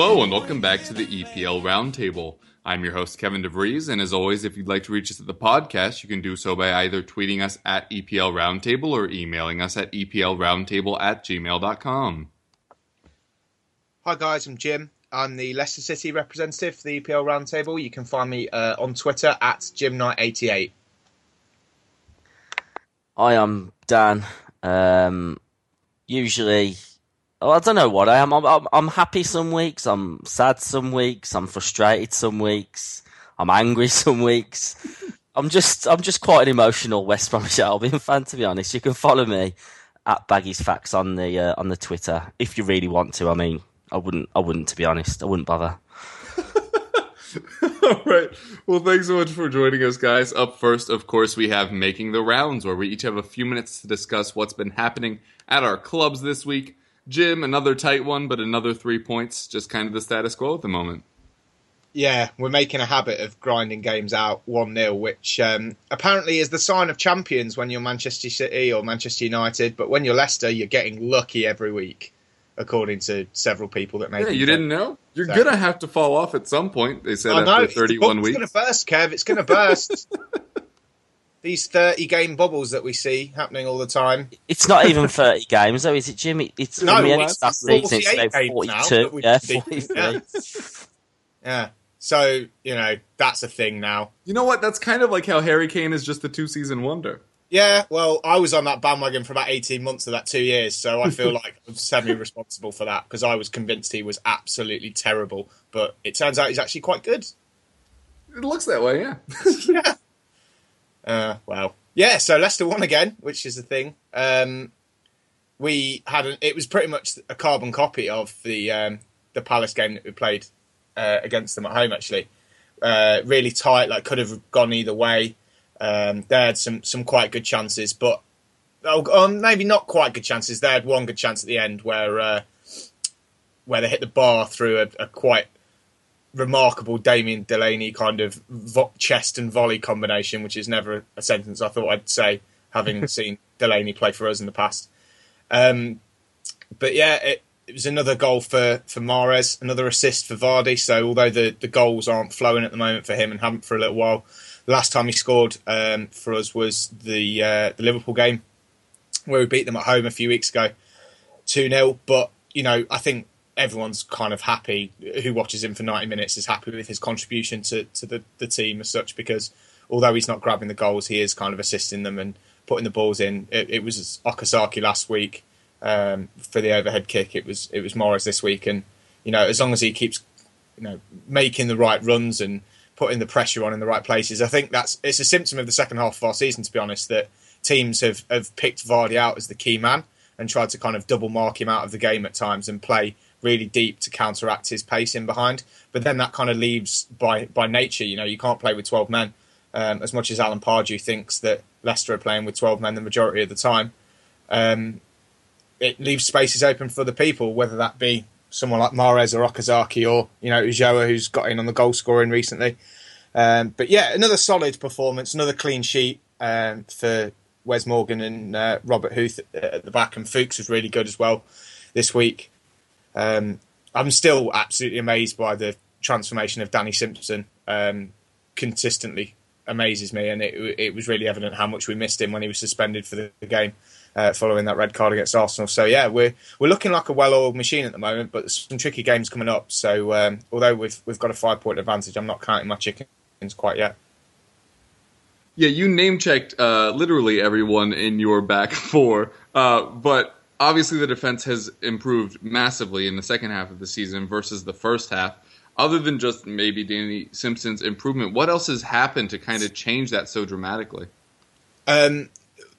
Hello and welcome back to the EPL Roundtable. I'm your host Kevin DeVries, and as always, if you'd like to reach us at the podcast, you can do so by either tweeting us at EPL Roundtable or emailing us at EPLRoundtable at gmail.com. Hi guys, I'm Jim. I'm the Leicester City representative for the EPL Roundtable. You can find me uh, on Twitter at JimKnight88. Hi, I'm Dan. Um, usually, oh, I don't know what I am. I'm, I'm, I'm happy some weeks. I'm sad some weeks. I'm frustrated some weeks. I'm angry some weeks. I'm just, I'm just quite an emotional West Bromwich Albion fan, to be honest. You can follow me at Baggy's Facts on the uh, on the Twitter if you really want to. I mean, I wouldn't, I wouldn't, to be honest. I wouldn't bother. All right. Well, thanks so much for joining us, guys. Up first, of course, we have Making the Rounds, where we each have a few minutes to discuss what's been happening at our clubs this week. Jim, another tight one, but another three points, just kind of the status quo at the moment. Yeah, we're making a habit of grinding games out 1 0, which um, apparently is the sign of champions when you're Manchester City or Manchester United. But when you're Leicester, you're getting lucky every week, according to several people that made Yeah, you didn't know? You're So- going to have to fall off at some point, they said I know. after it's- 31 the weeks. It's going to burst, Kev. It's going to burst. These 30 game bubbles that we see happening all the time. It's not even 30 games, though, is it, Jim? It- It's No, for me, well, it's season. It's 48 about games now that we've yeah, Yeah. Yeah. So, you know, that's a thing now. You know what? That's kind of like how Harry Kane is just the two season wonder. Yeah, well, I was on that bandwagon for about 18 months of that two years, so I feel like I'm semi responsible for that because I was convinced he was absolutely terrible, but it turns out he's actually quite good. It looks that way, yeah. yeah. Uh, well, yeah, so Leicester won again, which is the thing. Um, we had it was pretty much a carbon copy of the um, the Palace game that we played uh, against them at home. Actually, uh, really tight, like could have gone either way. Um, they had some some quite good chances, but oh, oh, maybe not quite good chances. They had one good chance at the end where uh, where they hit the bar through a, a quite remarkable Damien Delaney kind of vo- chest and volley combination, which is never a sentence I thought I'd say, having seen Delaney play for us in the past. Um, but yeah, it, it was another goal for, for Mahrez, another assist for Vardy. So although the, the goals aren't flowing at the moment for him and haven't for a little while, the last time he scored um, for us was the uh, the Liverpool game where we beat them at home a few weeks ago, two 0 But you know, I think everyone's kind of happy who watches him for 90 minutes is happy with his contribution to, to the, the team as such because although he's not grabbing the goals he is kind of assisting them and putting the balls in. It, it was Okazaki last week um, for the overhead kick. It was it was Mahrez this week. And you know as long as he keeps you know making the right runs and putting the pressure on in the right places I think that's it's a symptom of the second half of our season to be honest that teams have, have picked Vardy out as the key man and tried to kind of double mark him out of the game at times and play really deep to counteract his pace in behind. But then that kind of leaves by by nature. You know, you can't play with twelve men. Um, as much as Alan Pardew thinks that Leicester are playing with twelve men the majority of the time, um, it leaves spaces open for the people, whether that be someone like Mahrez or Okazaki or you know Ulloa who's got in on the goal scoring recently. Um, but yeah, another solid performance, another clean sheet um, for Wes Morgan and uh, Robert Huth at the back, and Fuchs was really good as well this week. Um, I'm still absolutely amazed by the transformation of Danny Simpson. Um, consistently amazes me, and it, it was really evident how much we missed him when he was suspended for the, game uh, following that red card against Arsenal. So yeah, we're we're looking like a well-oiled machine at the moment, but some tricky games coming up. So um, although we've we've got a five-point advantage, I'm not counting my chickens quite yet. Yeah, you name checked uh, literally everyone in your back four. Uh, but obviously the defense has improved massively in the second half of the season versus the first half. Other than just maybe Danny Simpson's improvement, what else has happened to kind of change that so dramatically? Um,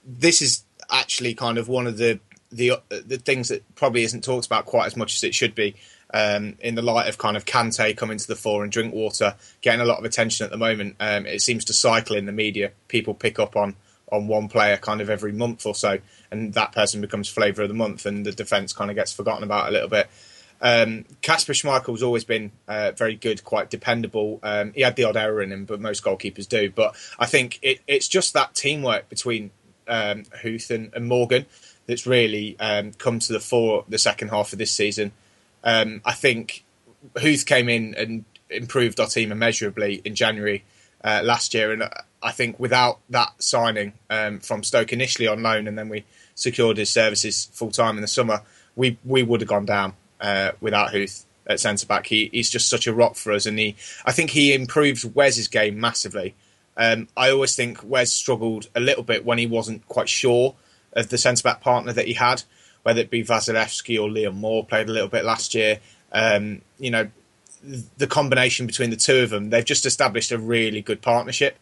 this is actually kind of one of the the the things that probably isn't talked about quite as much as it should be. Um, in the light of kind of Kante coming to the fore and Drinkwater getting a lot of attention at the moment, um, it seems to cycle in the media. People pick up on on one player kind of every month or so, and that person becomes flavour of the month, and the defence kind of gets forgotten about a little bit. Um, Kasper Schmeichel's always been uh, very good, quite dependable. Um, he had the odd error in him, but most goalkeepers do. But I think it, it's just that teamwork between um, Huth and, and, Morgan that's really um, come to the fore the second half of this season. Um, I think Huth came in and improved our team immeasurably in January uh, last year, and I think without that signing um, from Stoke initially on loan, and then we secured his services full time in the summer, we we would have gone down uh, without Huth at centre back. He, he's just such a rock for us, and he I think he improves Wes's game massively. Um, I always think Wes struggled a little bit when he wasn't quite sure of the centre back partner that he had, whether it be Wasilewski or Liam Moore played a little bit last year. Um, you know, the combination between the two of them, they've just established a really good partnership.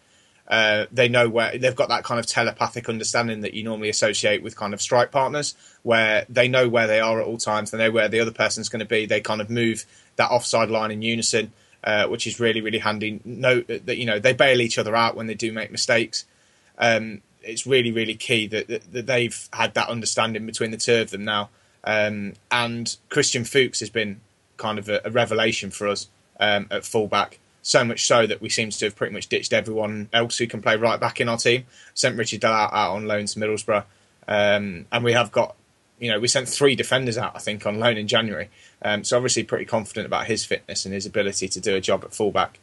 Uh, they know where they've got that kind of telepathic understanding that you normally associate with kind of strike partners, where they know where they are at all times, they know where the other person's going to be. They kind of move that offside line in unison, uh, which is really really handy. That you know they bail each other out when they do make mistakes. Um, it's really really key that, that, that, they've had that understanding between the two of them now. Um, and Christian Fuchs has been kind of a, a revelation for us um, at fullback. So much so that we seem to have pretty much ditched everyone else who can play right back in our team. Sent Ritchie De Laet out, out on loan to Middlesbrough, um, and we have got, you know, we sent three defenders out I think on loan in January. Um, so obviously pretty confident about his fitness and his ability to do a job at fullback.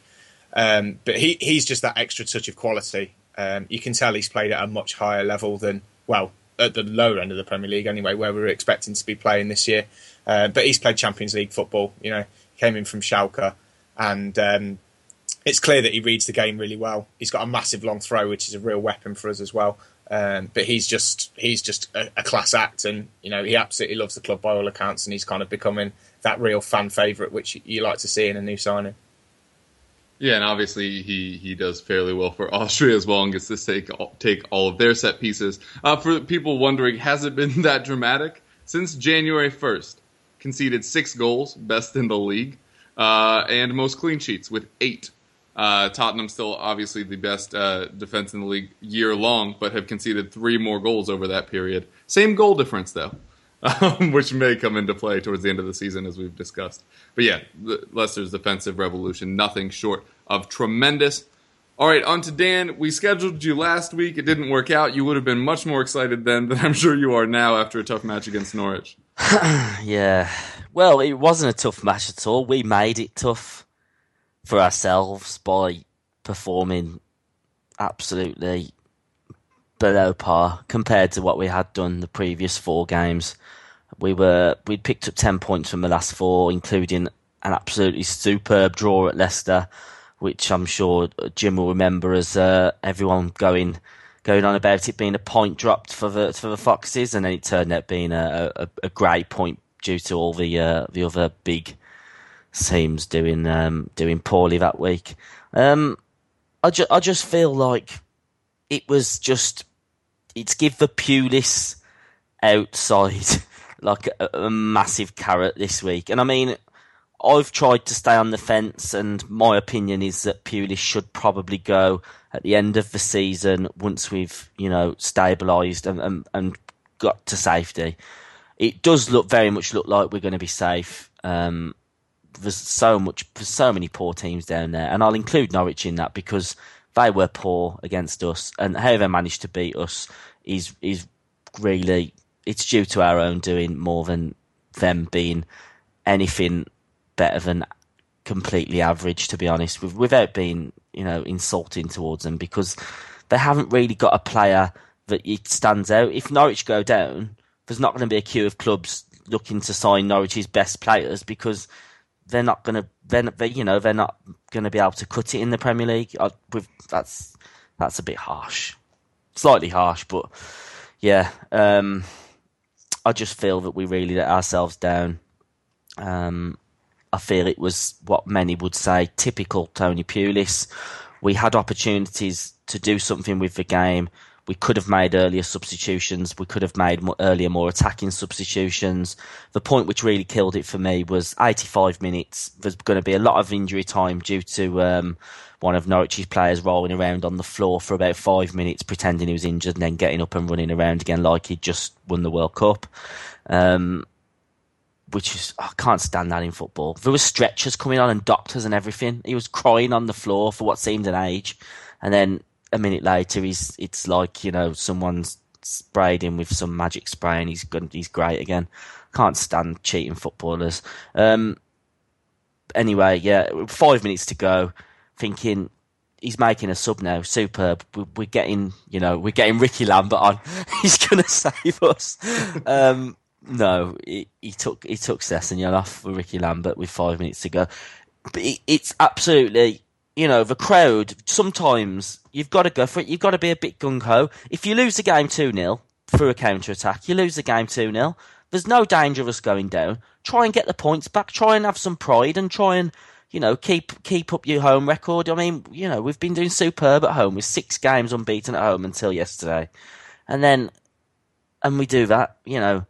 Um, but he he's just that extra touch of quality. Um, you can tell he's played at a much higher level than well at the lower end of the Premier League anyway, where we were expecting to be playing this year. Uh, but he's played Champions League football. You know, came in from Schalke, and um, it's clear that he reads the game really well. He's got a massive long throw, which is a real weapon for us as well. Um, but he's just he's just a, a, class act, and you know he absolutely loves the club by all accounts, and he's kind of becoming that real fan favourite, which you like to see in a new signing. Yeah, and obviously he, he does fairly well for Austria as well, and gets to take take all of their set pieces. Uh, for people wondering, has it been that dramatic since January first? Conceded six goals, best in the league, uh, and most clean sheets with eight. Uh, Tottenham still obviously the best uh, defense in the league year long, but have conceded three more goals over that period. Same goal difference though, um, which may come into play towards the end of the season as we've discussed. But yeah, Leicester's defensive revolution, nothing short of tremendous. All right, on to Dan. We scheduled you last week. It didn't work out. You would have been much more excited then than I'm sure you are now after a tough match against Norwich. yeah. Well, it wasn't a tough match at all. We made it tough for ourselves by performing absolutely below par compared to what we had done the previous four games. We were we picked up ten points from the last four, including an absolutely superb draw at Leicester, which I'm sure Jim will remember as uh, everyone going going on about it being a point dropped for the for the Foxes, and then it turned out being a, a, a great point due to all the uh, the other big teams doing um, doing poorly that week. Um, I, ju- I just feel like it was just it's give the Pulis outside like a, a, massive carrot this week, and I mean. I've tried to stay on the fence, and my opinion is that Pulis should probably go at the end of the season once we've, you know, stabilised and, and, and got to safety. It does look very much look like we're going to be safe. Um, there's so much, there's so many poor teams down there, and I'll include Norwich in that because they were poor against us, and how they managed to beat us is is really it's due to our own doing more than them being anything better than completely average, to be honest, without being you know insulting towards them because they haven't really got a player that it stands out. If Norwich go down, there's not going to be a queue of clubs looking to sign Norwich's best players because they're not going to then they, you know they're not going to be able to cut it in the Premier League. I, that's that's a bit harsh, slightly harsh, but yeah. Um, I just feel that we really let ourselves down. Um, I feel it was what many would say typical Tony Pulis. We had opportunities to do something with the game. We could have made earlier substitutions. We could have made more, earlier, more attacking substitutions. The point which really killed it for me was 85 minutes. There's going to be a lot of injury time due to um, one of Norwich's players rolling around on the floor for about five minutes, pretending he was injured, and then getting up and running around again like he'd just won the World Cup. Um, which is I can't stand that in football. There was stretchers coming on and doctors and everything. He was crying on the floor for what seemed an age, and then a minute later, he's it's like you know someone's sprayed him with some magic spray and he's good. He's great again. Can't stand cheating footballers. Um, anyway, yeah, five minutes to go. Thinking he's making a sub now. Superb. We're getting, you know, we're getting Ricky Lambert on. he's to save us. Um, no, he, he, took he took Sessegnon off for Ricky Lambert with five minutes to go. But it, it's absolutely, you know, the crowd. Sometimes you've got to go for it. You've got to be a bit gung ho. If you lose the game two 0 through a counter attack, you lose the game two 0 There's no danger of us going down. Try and get the points back. Try and have some pride and try and you know, keep keep up your home record. I mean, you know, we've been doing superb at home with six games unbeaten at home until yesterday, and then and we do that. You know,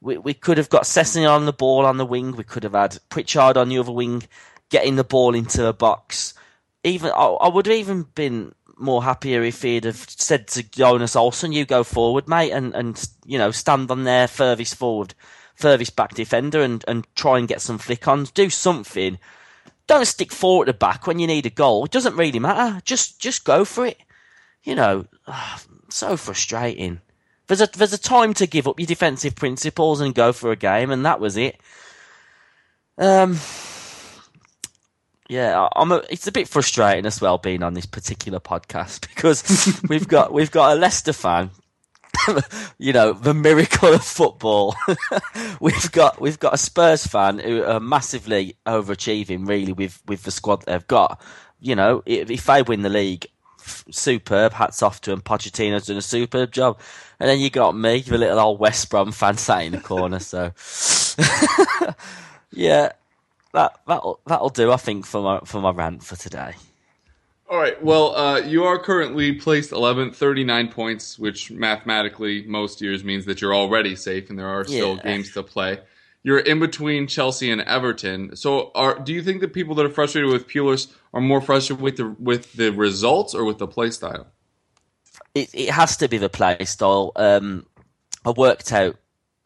we we could have got Sessegnon on the ball on the wing. We could have had Pritchard on the other wing, getting the ball into a box. Even I, I would have even been more happier if he'd have said to Jonas Olsson, "You go forward, mate," and and you know stand on there furthest forward, furthest back defender, and and try and get some flick ons, do something don't stick four at the back when you need a goal. It doesn't really matter. Just just go for it. You know, so frustrating. There's a there's a time to give up your defensive principles and go for a game, and that was it. Um, yeah, I'm. A, it's a bit frustrating as well being on this particular podcast because we've got we've got a Leicester fan you know, the miracle of football. we've got we've got a Spurs fan who are massively overachieving, really, with with the squad they've got. You know, if, if they win the league, superb. Hats off to him. Pochettino's doing a superb job. And then you got me, the little old West Brom fan, sat in the corner. So, yeah, that that'll that'll do. I think for my for my rant for today. All right. Well, uh, you are currently placed 11th, 39 points, which mathematically most years means that you're already safe, and there are still yeah. games to play. You're in between Chelsea and Everton. So, are do you think that people that are frustrated with Pulis are more frustrated with the with the results or with the play style? It it has to be the play style. Um, I worked out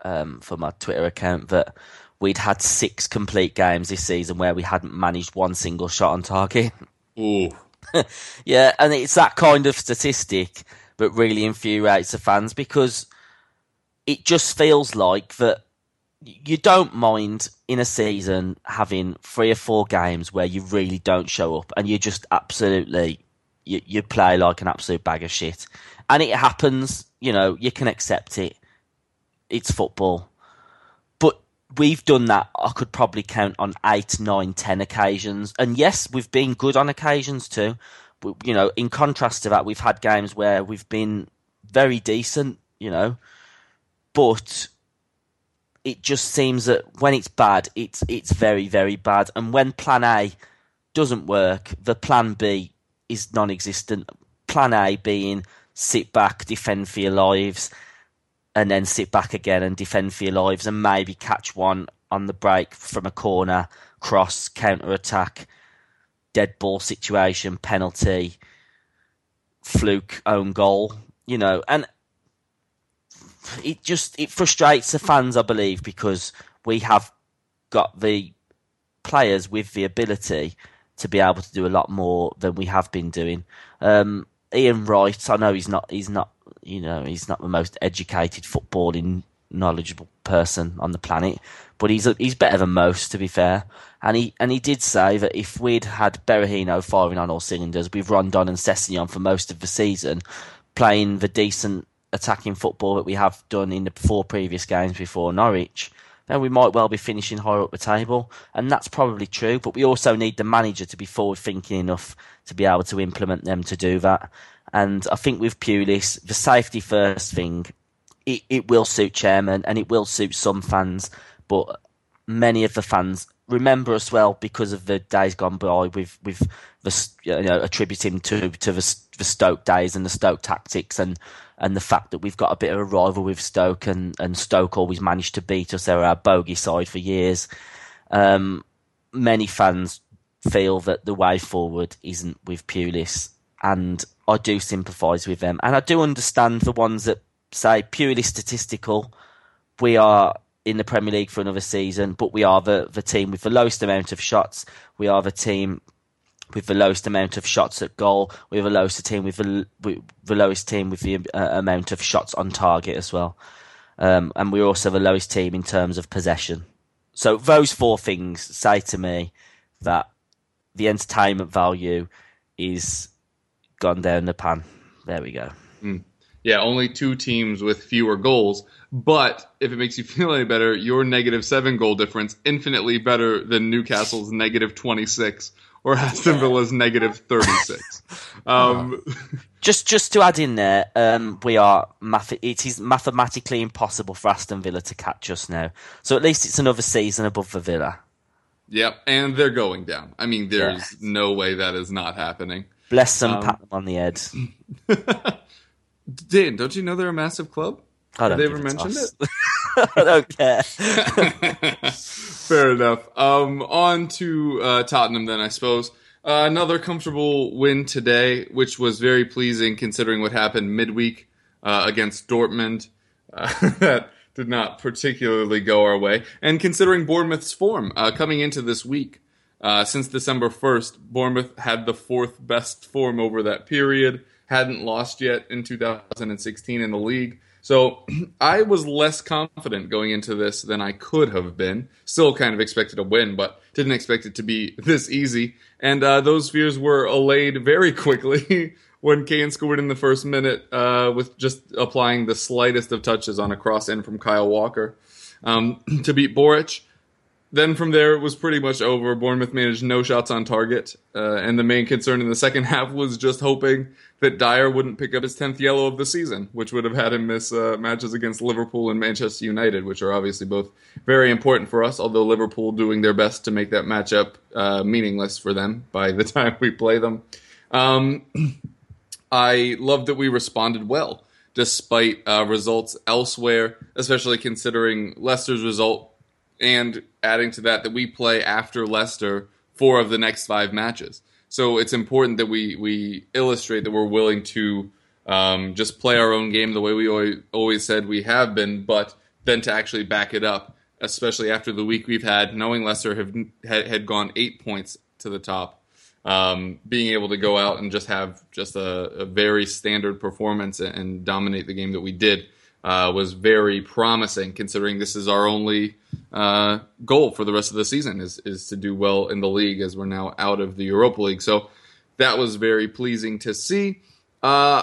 um, for my Twitter account that we'd had six complete games this season where we hadn't managed one single shot on target. Ooh. yeah, and it's that kind of statistic that really infuriates the fans because it just feels like that you don't mind in a season having three or four games where you really don't show up and you just absolutely you, you play like an absolute bag of shit and it happens you know you can accept it it's football But we've done that. I could probably count on eight, nine, ten occasions. And yes, we've been good on occasions too. But, you know, in contrast to that, we've had games where we've been very decent, you know, but it just seems that when it's bad, it's it's very very bad. And when Plan A doesn't work, the Plan B is non-existent. Plan A being sit back, defend for your lives and then sit back again and defend for your lives and maybe catch one on the break from a corner, cross, counter attack, dead ball situation, penalty, fluke, own goal, you know, and it just it frustrates the fans, I believe, because we have got the players with the ability to be able to do a lot more than we have been doing. Um, Ian Wright, I know he's not he's not you know, he's not the most educated footballing knowledgeable person on the planet, but he's he's better than most, to be fair. And he and he did say that if we'd had Berahino firing on all cylinders, with Rondon and Sessegnon for most of the season, playing the decent attacking football that we have done in the four previous games before Norwich, then we might well be finishing higher up the table. And that's probably true, but we also need the manager to be forward thinking enough to be able to implement them to do that. And I think with Pulis, the safety first thing it, it will suit chairman and it will suit some fans, but many of the fans remember as well because of the days gone by with with the you know attributing to to the, the Stoke days and the Stoke tactics and and the fact that we've got a bit of a rival with Stoke and and Stoke always managed to beat us. They were our bogey side for years. Um, many fans feel that the way forward isn't with Pulis, and I do sympathise with them, and I do understand the ones that say purely statistical. We are in the Premier League for another season, but we are the, the team with the lowest amount of shots. We are the team with the lowest amount of shots at goal. We are the lowest team with the, with the lowest team with the uh, amount of shots on target as well. Um, and we're also the lowest team in terms of possession. So those four things say to me that the entertainment value is gone down the pan. There we go. Mm. Yeah, only two teams with fewer goals. But if it makes you feel any better, your negative seven goal difference infinitely better than Newcastle's negative twenty six or Aston Villa's negative thirty six. Um, just just to add in there, um, we are math- it is mathematically impossible for Aston Villa to catch us now. So at least it's another season above the Villa. Yep, and they're going down. I mean, there's yeah. no way that is not happening. Bless them, um, pat them on the head. Dan, don't you know they're a massive club? I don't Have they ever mentioned it? I don't care. Fair enough. Um, on to uh, Tottenham then, I suppose. Uh, another comfortable win today, which was very pleasing considering what happened midweek uh, against Dortmund. Uh, that did not particularly go our way. And considering Bournemouth's form uh, coming into this week, uh, since December 1st, Bournemouth had the fourth best form over that period hadn't lost yet in 2016 in the league. So I was less confident going into this than I could have been. Still kind of expected a win, but didn't expect it to be this easy. And uh, those fears were allayed very quickly when Kane scored in the first minute uh, with just applying the slightest of touches on a cross in from Kyle Walker um, to beat Boruc then from there it was pretty much over. Bournemouth managed no shots on target, uh, and the main concern in the second half was just hoping that Dier wouldn't pick up his tenth yellow of the season, which would have had him miss uh, matches against Liverpool and Manchester United, which are obviously both very important for us. Although Liverpool doing their best to make that matchup uh, meaningless for them by the time we play them. Um, I love that we responded well despite uh, results elsewhere, especially considering Leicester's result and adding to that that we play after Leicester four of the next five matches. So it's important that we we illustrate that we're willing to um, just play our own game the way we always, always said we have been, but then to actually back it up, especially after the week we've had, knowing Leicester have had, had gone eight points to the top. Um, being able to go out and just have just a, a very standard performance and, and dominate the game that we did uh, was very promising, considering this is our only uh, goal for the rest of the season is is to do well in the league as we're now out of the Europa League. So that was very pleasing to see. Uh,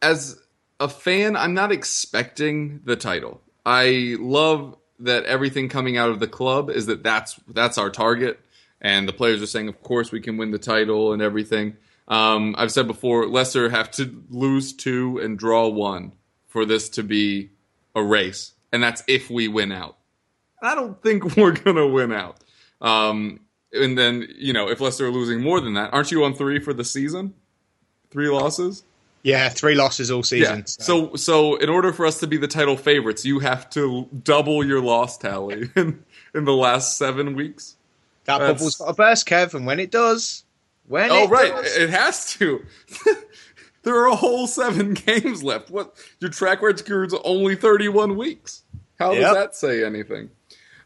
as a fan, I'm not expecting the title. I love that everything coming out of the club is that that's that's our target, and the players are saying, of course, we can win the title and everything. Um, I've said before, Leicester have to lose two and draw one for this to be a race, and that's if we win out. I don't think we're gonna win out. Um, and then you know, if Leicester are losing more than that, aren't you on three for the season? Three losses. Yeah, three losses all season. Yeah. So. so, so in order for us to be the title favorites, you have to double your loss tally in, in the last seven weeks. That That's... bubble's got a burst, Kev, and when it does, when oh right, does... it has to. There are a whole seven games left. What your track record's only thirty-one weeks. How yep. does that say anything?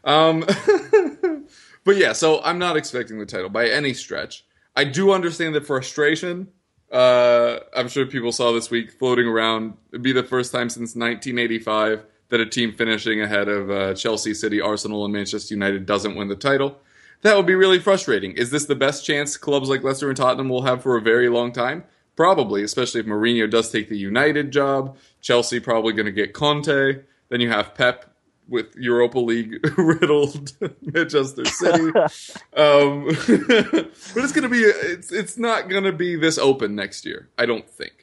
Um, but yeah, so I'm not expecting the title by any stretch. I do understand the frustration. Uh, I'm sure people saw this week floating around. It'd be the first time since 1985 that a team finishing ahead of uh, Chelsea, City, Arsenal, and Manchester United doesn't win the title. That would be really frustrating. Is this the best chance clubs like Leicester and Tottenham will have for a very long time? Probably, especially if Mourinho does take the United job. Chelsea probably going to get Conte. Then you have Pep with Europa League riddled Manchester City. um, but it's going to be it's it's not going to be this open next year. I don't think.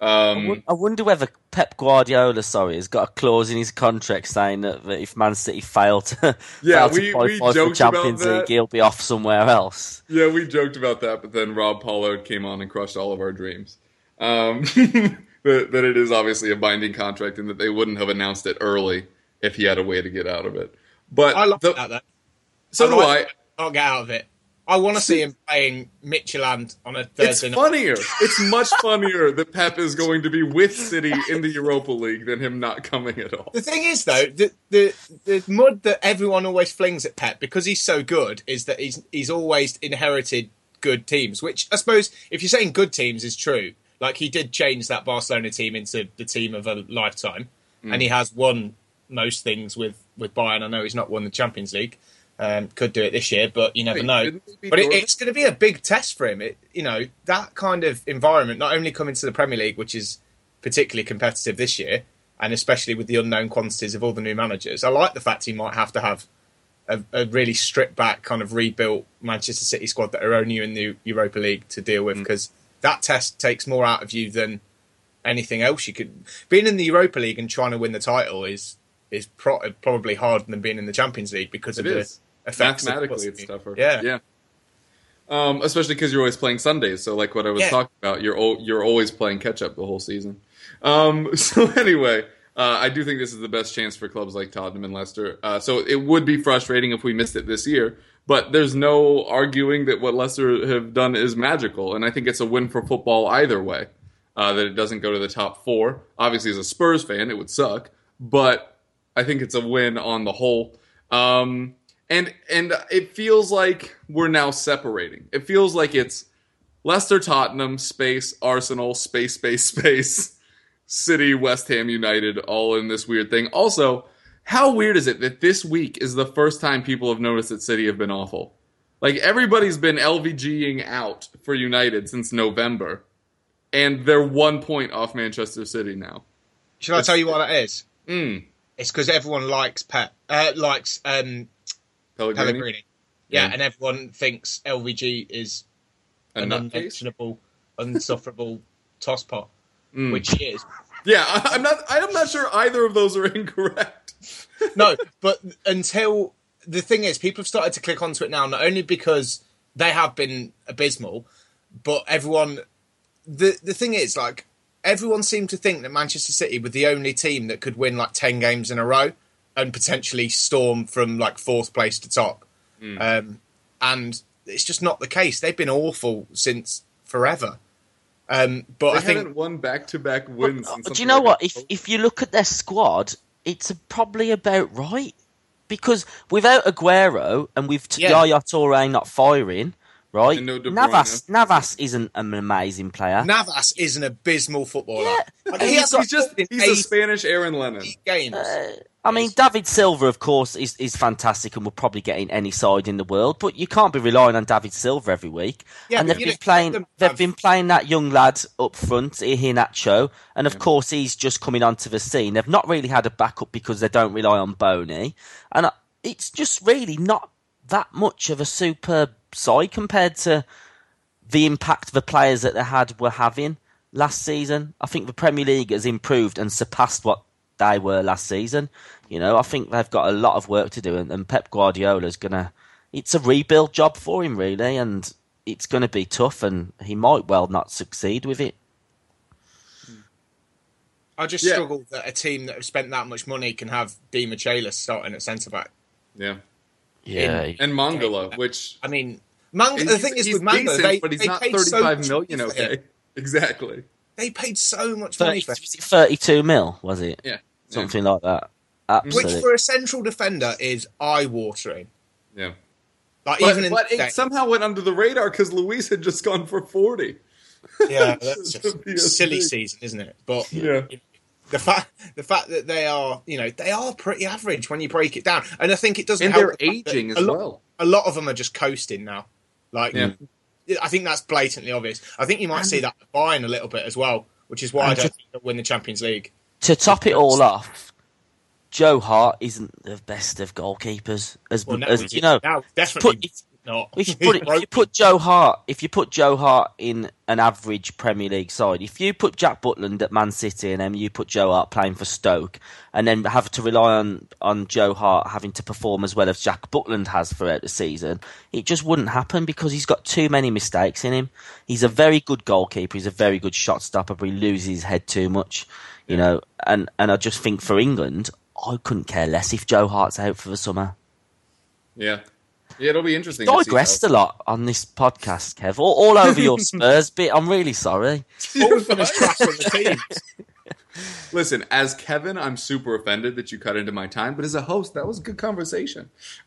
I Um, I wonder whether Pep Guardiola, sorry, has got a clause in his contract saying that, that if Man City fail to, Yeah, fail to we- we qualify for Champions League, he'll be off somewhere else. yeah, we joked about that, but then Rob Pollard came on and crushed all of our dreams. Um, that, that it is obviously a binding contract and that they wouldn't have announced it early if he had a way to get out of it. But I like the- that. Though. so do I. like- Can't get out of it. I want to see him playing Midtjylland on a It's Thursday night. funnier. It's much funnier that Pep is going to be with City in the Europa League than him not coming at all. The thing is, though, the, the the mud that everyone always flings at Pep because he's so good is that he's he's always inherited good teams. Which I suppose, if you're saying good teams, is true. Like he did change that Barcelona team into the team of a lifetime, and mm. he has won most things with with Bayern. I know he's not won the Champions League. Um, could do it this year, but you never know. didn't he beat But it, it's going to be a big test for him. It, you know that kind of environment, not only coming to the Premier League, which is particularly competitive this year, and especially with the unknown quantities of all the new managers. I like the fact he might have to have a, a really stripped back, kind of rebuilt Manchester City squad that are only in the Europa League to deal Mm. with because that test takes more out of you than anything else you could. Being in the Europa League and trying to win the title is is pro- probably harder than being in the Champions League because It of is. the Mathematically, it's tougher. Yeah. yeah. Um, especially because you're always playing Sundays. So, like what I was Yeah. talking about, you're al- you're always playing catch up the whole season. Um, so anyway, uh, I do think this is the best chance for clubs like Tottenham and Leicester. Uh, so it would be frustrating if we missed it this year. But there's no arguing that what Leicester have done is magical, and I think it's a win for football either way. Uh, that it doesn't go to the top four. Obviously, as a Spurs fan, it would suck, but I think it's a win on the whole. Um, and and it feels like we're now separating. It feels like it's Leicester, Tottenham, space, Arsenal, space, space, space, City, West Ham United, all in this weird thing. Also, how weird is it that this week is the first time people have noticed that City have been awful? Like everybody's been LVGing out for United since November, and they're one point off Manchester City now. Should I tell you what that is? Mm. It's because everyone likes Pep, uh, likes um, Pellegrini, Pellegrini. Yeah, Yeah. and everyone thinks LVG is a an unmentionable, unsufferable tosspot, Mm. which he is. Yeah, I, I'm not. I'm not sure either of those are incorrect. No, but until the thing is, people have started to click onto it now, not only because they have been abysmal, but everyone. The the thing is, like, everyone seemed to think that Manchester City were the only team that could win like ten games in a row and potentially storm from like fourth place to top. Um, and it's just not the case. They've been awful since forever. Um, but They I think haven't won back-to-back wins. Uh, in Do you know like what? If if you look at their squad, it's probably about right. Because without Aguero and with T- Yeah. Yaya Toure not firing, right? No Navas Navas isn't an amazing player. Navas is an abysmal footballer. Yeah. Like, And he he's got- he's just he's a Spanish Aaron Lennon. games. I mean, David Silva, of course, is, is fantastic and will probably get in any side in the world. But you can't be relying on David Silva every week. Yeah, and they've been playing. them They've been playing that young lad up front, Iheanacho, and of course he's just coming onto the scene. They've not really had a backup because they don't rely on Bony, and uh, it's just really not that much of a superb side compared to the impact the players that they had were having last season. I think the Premier League has improved and surpassed what they were last season. You know, I think they've got a lot of work to do, and, and Pep Guardiola's gonna. It's a rebuild job for him, really, and it's going to be tough, and he might well not succeed with it. I just Yeah. struggle that a team that have spent that much money can have Demichelis starting at centre back. Yeah, Yeah, and Mangala, which I mean, Manga. the thing is he's with Manga, decent, they, but he's they not paid so thirty-five much million. for him. Okay, exactly. They paid so much money for him. was it thirty-two mil, was it? Yeah, Something like that. which for a central defender is eye-watering. yeah. Like But, even but the it somehow went under the radar because Luiz had just gone for forty. yeah, that's just PSG. silly season, isn't it? But Yeah. the fact the fact that they are, you know, they are pretty average when you break it down, and I think it doesn't And help they're the aging as a lot, well. A lot of them are just coasting now. Like, Yeah. I think that's blatantly obvious. I think you might see that buying a little bit as well, which is why I don't to- think they'll win the Champions League. To top it all off, Joe Hart isn't the best of goalkeepers. As, Well, as you know, now definitely put, not. If you put it, if you put Joe Hart, if you put Joe Hart in an average Premier League side, if you put Jack Butland at Man City and then you put Joe Hart playing for Stoke, and then have to rely on on Joe Hart having to perform as well as Jack Butland has throughout the season, it just wouldn't happen because he's got too many mistakes in him. He's a very good goalkeeper. He's a very good shot stopper, but he loses his head too much, you know. And and I just think for England, I couldn't care less if Joe Hart's out for the summer. Yeah. Yeah, it'll be interesting. to see digressed how- a lot on this podcast, Kev. All, all over your Spurs bit. I'm really sorry. Always been as trash on the teams. Listen, as Kevin, I'm super offended that you cut into my time, but as a host, that was a good conversation.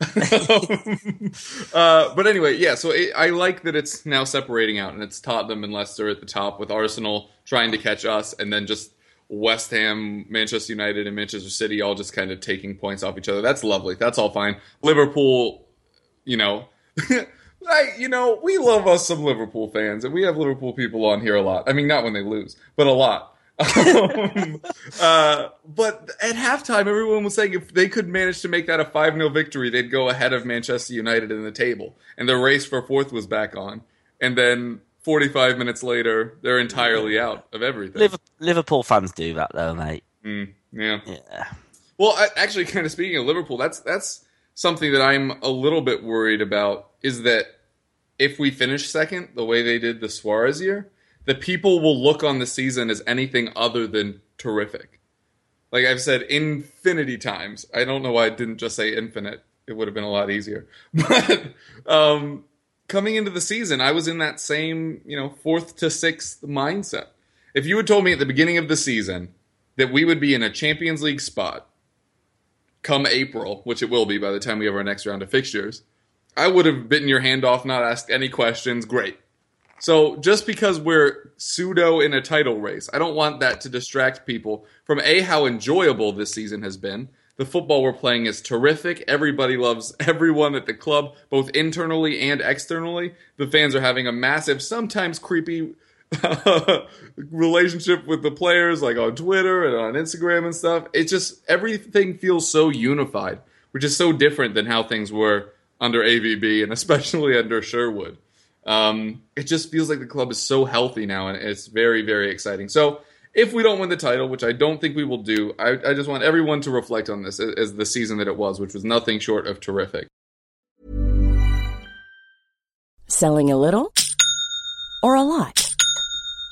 uh, but anyway, yeah, so it, I like that it's now separating out, and it's Tottenham and Leicester at the top, with Arsenal trying to catch us, and then just West Ham, Manchester United, and Manchester City all just kind of taking points off each other. That's lovely. That's all fine. Liverpool, you know. I, you know, we love us some Liverpool fans, and we have Liverpool people on here a lot. I mean, not when they lose, but a lot. um, uh, but at halftime, everyone was saying if they could manage to make that a 5 0 victory, they'd go ahead of Manchester United in the table. And the race for fourth was back on. And then 45 minutes later, they're entirely out of everything. Liverpool fans do that though, mate. Mm, yeah. Yeah. Well, I, actually, kind of speaking of Liverpool, that's that's something that I'm a little bit worried about. Is that if we finish second, the way they did the Suarez year, the people will look on the season as anything other than terrific. Like I've said infinity times. I don't know why I didn't just say infinite. It would have been a lot easier. But um, coming into the season, I was in that same, you know, fourth to sixth mindset. If you had told me at the beginning of the season that we would be in a Champions League spot come April, which it will be by the time we have our next round of fixtures, I would have bitten your hand off, not asked any questions. Great. So just because we're pseudo in a title race, I don't want that to distract people from A, how enjoyable this season has been. The football we're playing is terrific. Everybody loves everyone at the club, both internally and externally. The fans are having a massive, sometimes creepy relationship with the players, like on Twitter and on Instagram and stuff. It's just everything feels so unified, which is so different than how things were under AVB and especially under Sherwood. Um, it just feels like the club is so healthy now, and it's very, very exciting. So, if we don't win the title, which I don't think we will do, I, I just want everyone to reflect on this as, as the season that it was, which was nothing short of terrific. Selling a little or a lot?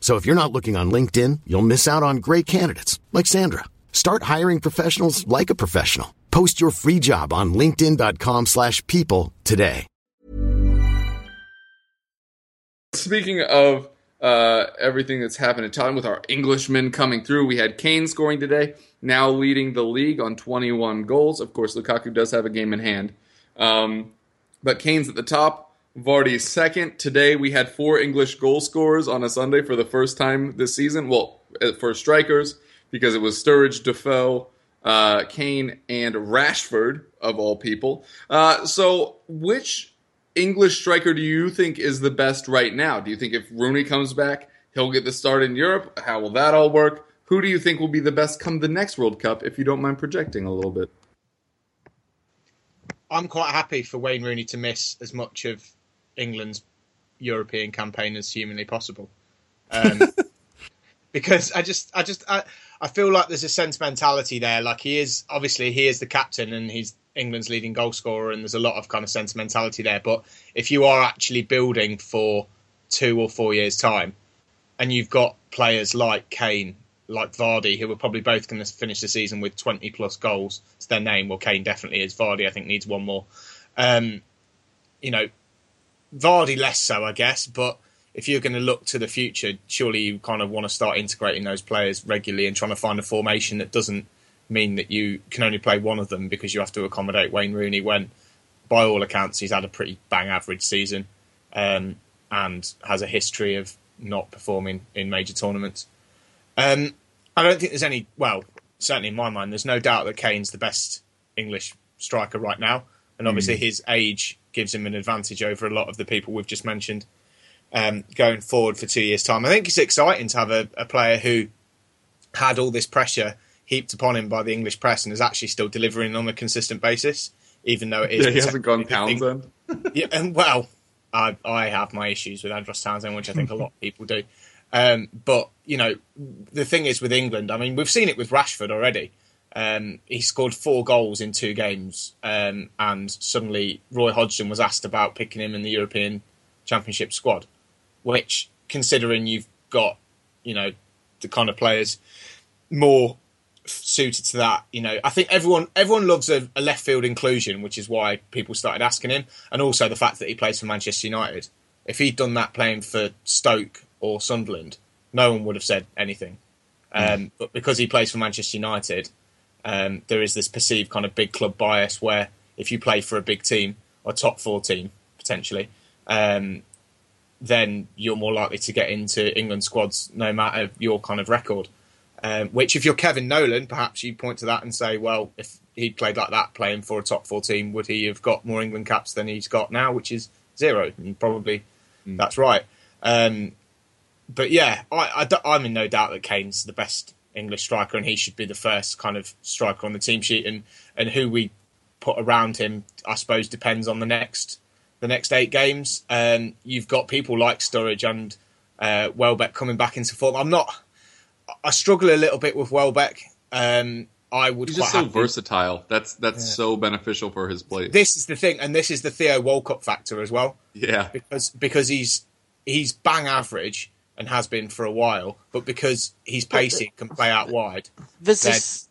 So if you're not looking on LinkedIn, you'll miss out on great candidates like Sandra. Start hiring professionals like a professional. Post your free job on linkedin.com/people today. Speaking of uh, everything that's happened in time with our Englishmen coming through, we had Kane scoring today, now leading the league on 21 goals. Of course, Lukaku does have a game in hand. Um, but Kane's at the top. Vardy's second. Today we had four English goal scorers on a Sunday for the first time this season. Well, uh, for strikers, because it was Sturridge, Defoe, uh, Kane, and Rashford, of all people. Uh, so, which English striker do you think is the best right now? Do you think if Rooney comes back, he'll get the start in Europe? How will that all work? Who do you think will be the best come the next World Cup, if you don't mind projecting a little bit? I'm quite happy for Wayne Rooney to miss as much of England's European campaign as humanly possible. Um, because I just, I just, I, I feel like there's a sentimentality there. Like he is, obviously, he is the captain and he's England's leading goal scorer, and there's a lot of kind of sentimentality there. But if you are actually building for two or four years' time, and you've got players like Kane, like Vardy, who are probably both going to finish the season with 20 plus goals to their name. Well, Kane definitely is. Vardy, I think, needs one more. Um, you know, Vardy less so, I guess, but if you're going to look to the future, surely you kind of want to start integrating those players regularly and trying to find a formation that doesn't mean that you can only play one of them because you have to accommodate Wayne Rooney when, by all accounts, he's had a pretty bang average season um, and has a history of not performing in major tournaments. Um, I don't think there's any, well, certainly in my mind, there's no doubt that Kane's the best English striker right now. And obviously, his age gives him an advantage over a lot of the people we've just mentioned um, going forward for two years' time. I think it's exciting to have a, a player who had all this pressure heaped upon him by the English press and is actually still delivering on a consistent basis, even though it is. Yeah, he hasn't gone potentially the thing- Townsend. yeah, and well, I I have my issues with Andros Townsend, which I think a lot of people do. Um, but you know, the thing is with England, I mean, we've seen it with Rashford already. Um, he scored four goals in two games, um, and suddenly Roy Hodgson was asked about picking him in the European Championship squad. Which, considering you've got, you know, the kind of players more suited to that. You know, I think everyone everyone loves a, a left field inclusion, which is why people started asking him, and also the fact that he plays for Manchester United. If he'd done that playing for Stoke or Sunderland, no one would have said anything. Um, but because he plays for Manchester United, um, there is this perceived kind of big club bias where if you play for a big team or top four team potentially, um, then you're more likely to get into England squads no matter your kind of record. Um, which, if you're Kevin Nolan, perhaps you point to that and say, well, if he'd played like that playing for a top four team, would he have got more England caps than he's got now, which is zero? And probably that's right. Um, but yeah, I, am in no doubt that Kane's the best English striker, and he should be the first kind of striker on the team sheet. And, and who we put around him, I suppose, depends on the next the next eight games. Um, you've got people like Sturridge and uh, Welbeck coming back into form. I'm not. I struggle a little bit with Welbeck. Um, I would. He's quite just so happy- versatile. That's that's so beneficial for his play. This is the thing, and this is the Theo Walcott factor as well, yeah, because because he's he's bang average and has been for a while, but because he's uh, pacey and can play out wide. There's Then- this.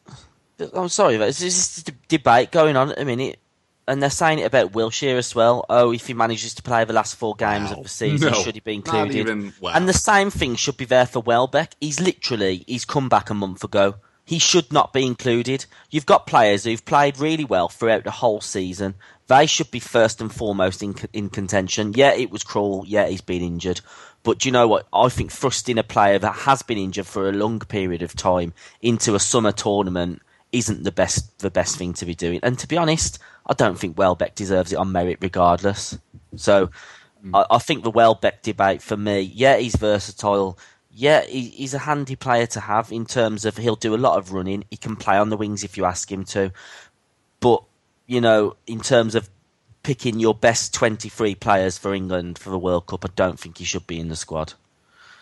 I'm sorry, there's this d- debate going on at the minute, and they're saying it about Wilshere as well. Oh, if he manages to play the last four games of the season, No, should he be not included? even- wow. And the same thing should be there for Welbeck. He's literally he's come back a month ago. He should not be included. You've got players who've played really well throughout the whole season. They should be first and foremost in in contention. Yeah, it was cruel. Yeah, he's been injured. But do you know what? I think thrusting a player that has been injured for a long period of time into a summer tournament isn't the best the best thing to be doing. And to be honest, I don't think Welbeck deserves it on merit regardless. So mm. I, I think the Welbeck debate for me, yeah, he's versatile. Yeah, he, he's a handy player to have in terms of he'll do a lot of running. He can play on the wings if you ask him to. But, you know, in terms of picking your best 23 players for England for the World Cup, I don't think he should be in the squad.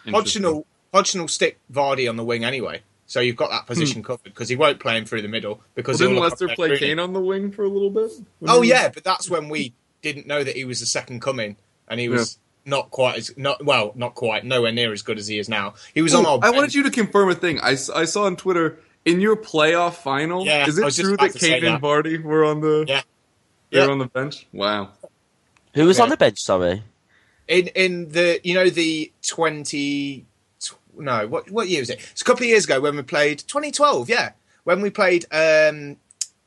Hodgson will, Hodgson will stick Vardy on the wing anyway, so you've got that hmm. position covered because he won't play him through the middle. Because Well, he'll didn't look Leicester play Kane on the wing for a little bit? Oh yeah, but that's when we didn't know that he was the second coming, and he was not quite as not well, not quite, nowhere near as good as he is now. He was on our. I bench. wanted you to confirm a thing. I, I saw on Twitter in your playoff final. Yeah, is it true that to say and that. Vardy were on the Yeah. they were Yeah. on the bench? Wow. Who was Yeah. on the bench, sorry? in in the you know the twenty no what what year was it? It's a couple of years ago when we played twenty twelve. Yeah, when we played um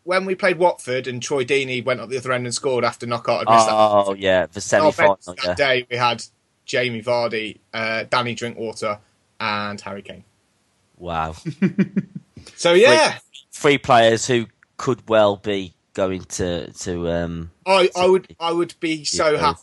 when we played Watford and Troy Deeney went up the other end and scored after knockout. That. Oh, yeah, the semi final, that yeah. day we had Jamie Vardy, uh, Danny Drinkwater, and Harry Kane. Wow. So yeah, Three players who could well be going to, to um, I, I would I would be so happy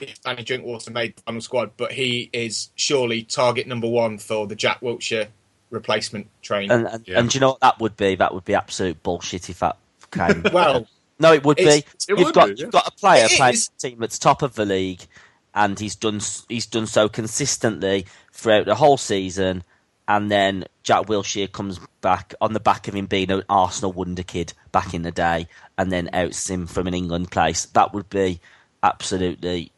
if Danny Drinkwater made the final squad, but he is surely target number one for the Jack Wilshere replacement train. And and, Yeah. and do you know what that would be? That would be absolute bullshit if that came. well, no, it would be. It you've would got be, yeah. you've got a player It playing is. a team that's top of the league, and he's done he's done so consistently throughout the whole season. And then Jack Wilshere comes back on the back of him being an Arsenal wonder kid back in the day, and then outs him from an England place. That would be absolutely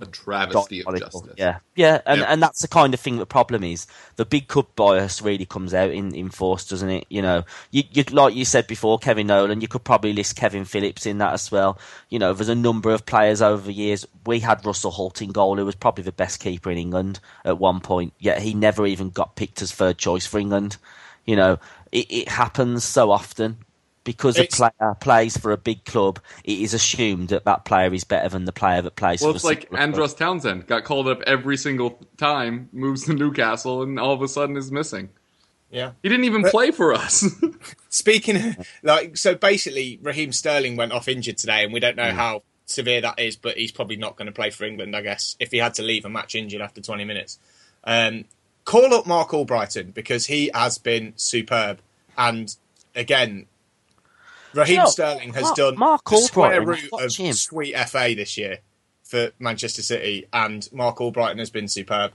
a travesty of justice. Yeah, yeah, and Yeah. and that's the kind of thing. The problem is the big cup bias really comes out in, in force, doesn't it? You know, you, you like you said before, Kevin Nolan. You could probably list Kevin Phillips in that as well. You know, there's a number of players over the years. We had Russell Hoult in goal, who was probably the best keeper in England at one point. Yet he never even got picked as third choice for England. You know, it, it happens so often. Because a player plays for a big club, it is assumed that that player is better than the player that plays Well, for it's a like smaller club. Andros Townsend got called up every single time, moves to Newcastle, and all of a sudden is missing. Yeah. He didn't even But- play for us. Speaking of, like, so basically, Raheem Sterling went off injured today, and we don't know how severe that is, but he's probably not going to play for England, I guess, if he had to leave a match injured after 20 minutes. Um, call up Marc Albrighton because he has been superb. And again, Raheem You know, Sterling has Mark- done Mark the square root of him. sweet FA this year for Manchester City, and Marc Albrighton has been superb.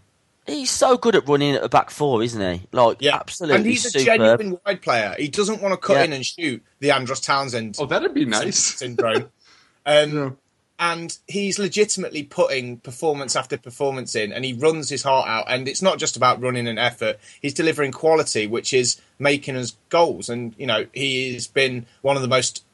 He's so good at running at the back four, isn't he? Like, Yeah, absolutely and he's a superb. genuine wide player. He doesn't want to cut Yeah. in and shoot the Andros Townsend oh, that'd be nice. syndrome. Um, And he's legitimately putting performance after performance in, and he runs his heart out. And it's not just about running an effort; he's delivering quality, which is making us goals. And you know, he has been one of the most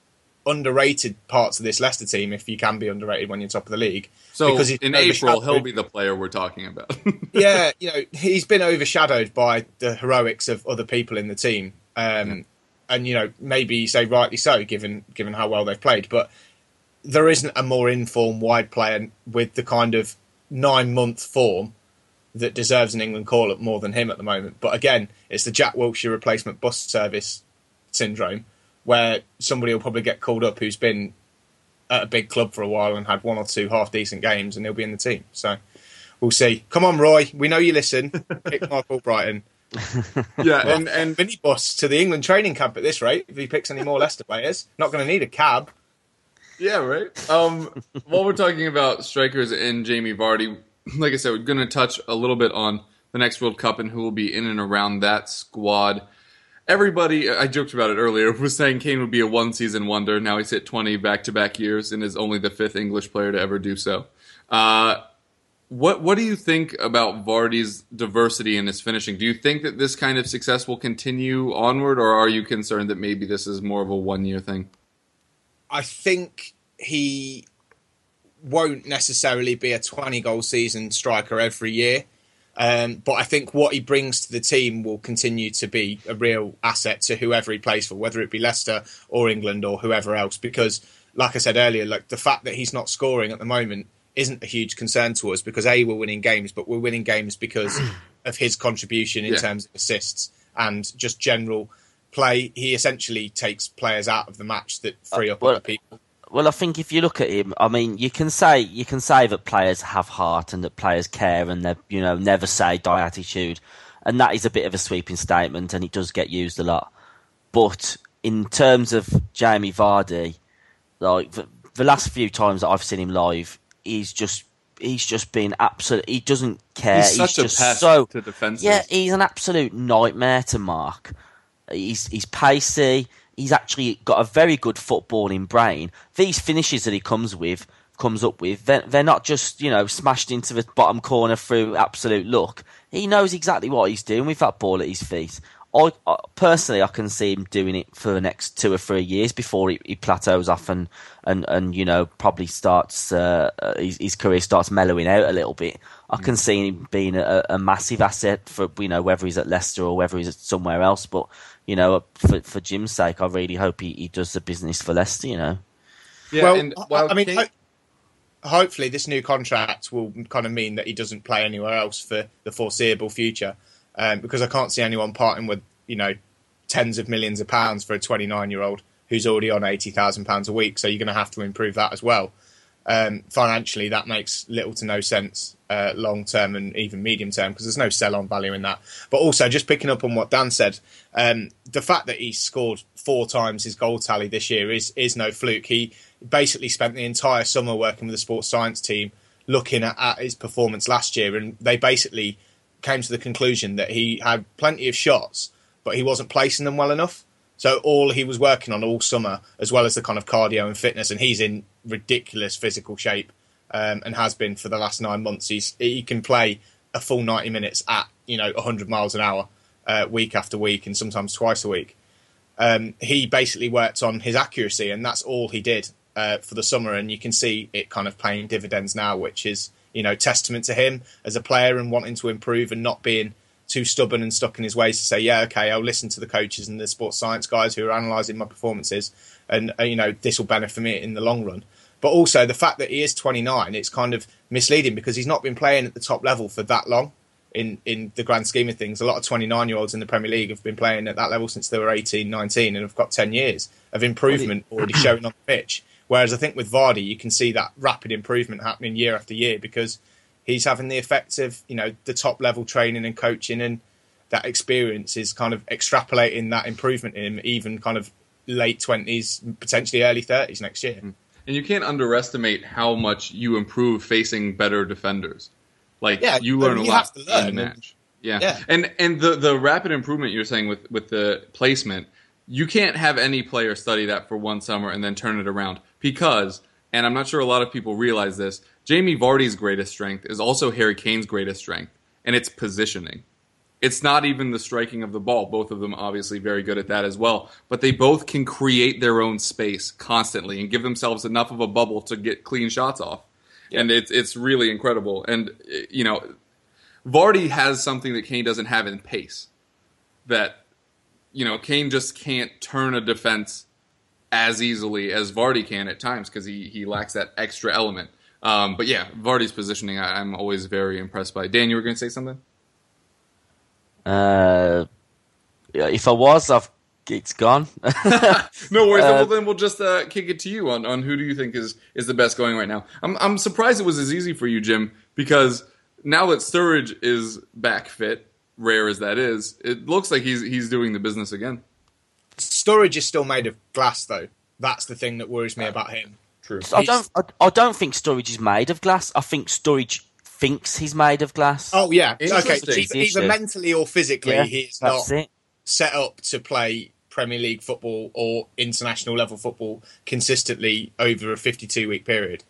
underrated parts of this Leicester team, if you can be underrated when you're top of the league. So Because in April, he'll be the player we're talking about. yeah, you know, he's been overshadowed by the heroics of other people in the team, um, and you know, maybe you say rightly so, given given how well they've played. But there isn't a more informed wide player with the kind of nine month form that deserves an England call up more than him at the moment. But again, it's the Jack Wilshere replacement bus service syndrome, where somebody will probably get called up who's been at a big club for a while and had one or two half decent games, and he'll be in the team. So we'll see. Come on, Roy. We know you listen. Pick Marc Albrighton. yeah, and and Minibus to the England training camp at this rate. If he picks any more Leicester players, not going to need a cab. Yeah, right. Um, while we're talking about strikers and Jamie Vardy, like I said, we're going to touch a little bit on the next World Cup and who will be in and around that squad. Everybody, I joked about it earlier, was saying Kane would be a one season wonder. Now he's hit 20 back to back years and is only the fifth English player to ever do so. Uh, what what do you think about Vardy's diversity in his finishing? Do you think that this kind of success will continue onward, or are you concerned that maybe this is more of a one year thing? I think he won't necessarily be a 20 goal season striker every year. Um, but I think what he brings to the team will continue to be a real asset to whoever he plays for, whether it be Leicester or England or whoever else. Because, like I said earlier, like the fact that he's not scoring at the moment isn't a huge concern to us because a we're winning games, but we're winning games because of his contribution in Yeah. terms of assists and just general play. He essentially takes players out of the match that uh, free up well- other people. Well, I think if you look at him, I mean, you can say you can say that players have heart and that players care and they you know never say die attitude, and that is a bit of a sweeping statement and it does get used a lot. But in terms of Jamie Vardy, like the, the last few times that I've seen him live, he's just he's just been absolute. He doesn't care. He's such a just pest so to defenses. yeah. He's an absolute nightmare to mark. He's he's pacey. He's actually got a very good footballing brain. These finishes that he comes with, comes up with, they're, they're not just you know smashed into the bottom corner through absolute luck. He knows exactly what he's doing with that ball at his feet. I, I personally, I can see him doing it for the next two or three years before he, he plateaus off and, and, and you know probably starts uh, uh, his, his career starts mellowing out a little bit. I can see him being a, a massive asset for you know whether he's at Leicester or whether he's at somewhere else. But you know, for for Jim's sake, I really hope he, he does the business for Leicester. You know, Yeah, well, and I- I mean, Kane- ho- hopefully this new contract will kind of mean that he doesn't play anywhere else for the foreseeable future, um, because I can't see anyone parting with you know tens of millions of pounds for a 29 year old who's already on 80,000 pounds a week. So you're going to have to improve that as well. Um, financially, that makes little to no sense uh, long term and even medium term because there's no sell on value in that. But also, just picking up on what Dan said, um, the fact that he scored four times his goal tally this year is is no fluke. He basically spent the entire summer working with the sports science team, looking at, at his performance last year, and they basically came to the conclusion that he had plenty of shots, but he wasn't placing them well enough. So all he was working on all summer, as well as the kind of cardio and fitness, and he's in ridiculous physical shape um, and has been for the last nine months. He's he can play a full ninety minutes at you know hundred miles an hour uh, week after week, and sometimes twice a week. Um, he basically worked on his accuracy, and that's all he did uh, for the summer. And you can see it kind of paying dividends now, which is you know testament to him as a player and wanting to improve and not being too stubborn and stuck in his ways to say, yeah, okay, I'll listen to the coaches and the sports science guys who are analysing my performances, and uh, you know this will benefit me in the long run. But also the fact that he is 29, it's kind of misleading because he's not been playing at the top level for that long. In, in the grand scheme of things, a lot of 29 year olds in the Premier League have been playing at that level since they were 18, 19, and have got 10 years of improvement already showing on the pitch. Whereas I think with Vardy, you can see that rapid improvement happening year after year because he's having the effects of you know the top level training and coaching and that experience is kind of extrapolating that improvement in him even kind of late 20s potentially early 30s next year hmm. And you can't underestimate how much you improve facing better defenders. Like Yeah, you learn a lot learn, in the match. Yeah. Yeah. And and the the rapid improvement you're saying with with the placement, you can't have any player study that for one summer and then turn it around because and I'm not sure a lot of people realize this, Jamie Vardy's greatest strength is also Harry Kane's greatest strength, and it's positioning. It's not even the striking of the ball. Both of them obviously very good at that as well. But they both can create their own space constantly and give themselves enough of a bubble to get clean shots off. And it's it's really incredible. And you know, Vardy has something that Kane doesn't have in pace. That you know, Kane just can't turn a defense as easily as Vardy can at times because he he lacks that extra element. Um, but yeah, Vardy's positioning, I, I'm always very impressed by. Dan, you were going to say something? Uh, yeah, if I was, I've it's gone. No worries. Uh, well, then we'll just uh, kick it to you on, on who do you think is, is the best going right now. I'm I'm surprised it was as easy for you, Jim, because now that Sturridge is back fit, rare as that is, it looks like he's he's doing the business again. Sturridge is still made of glass though that's the thing that worries me about him True. I don't. I, I don't think Sturridge is made of glass. I think Sturridge thinks he's made of glass. oh yeah okay either, mentally or physically yeah, he's not it. set up to play Premier League football or international level football consistently over a 52 week period.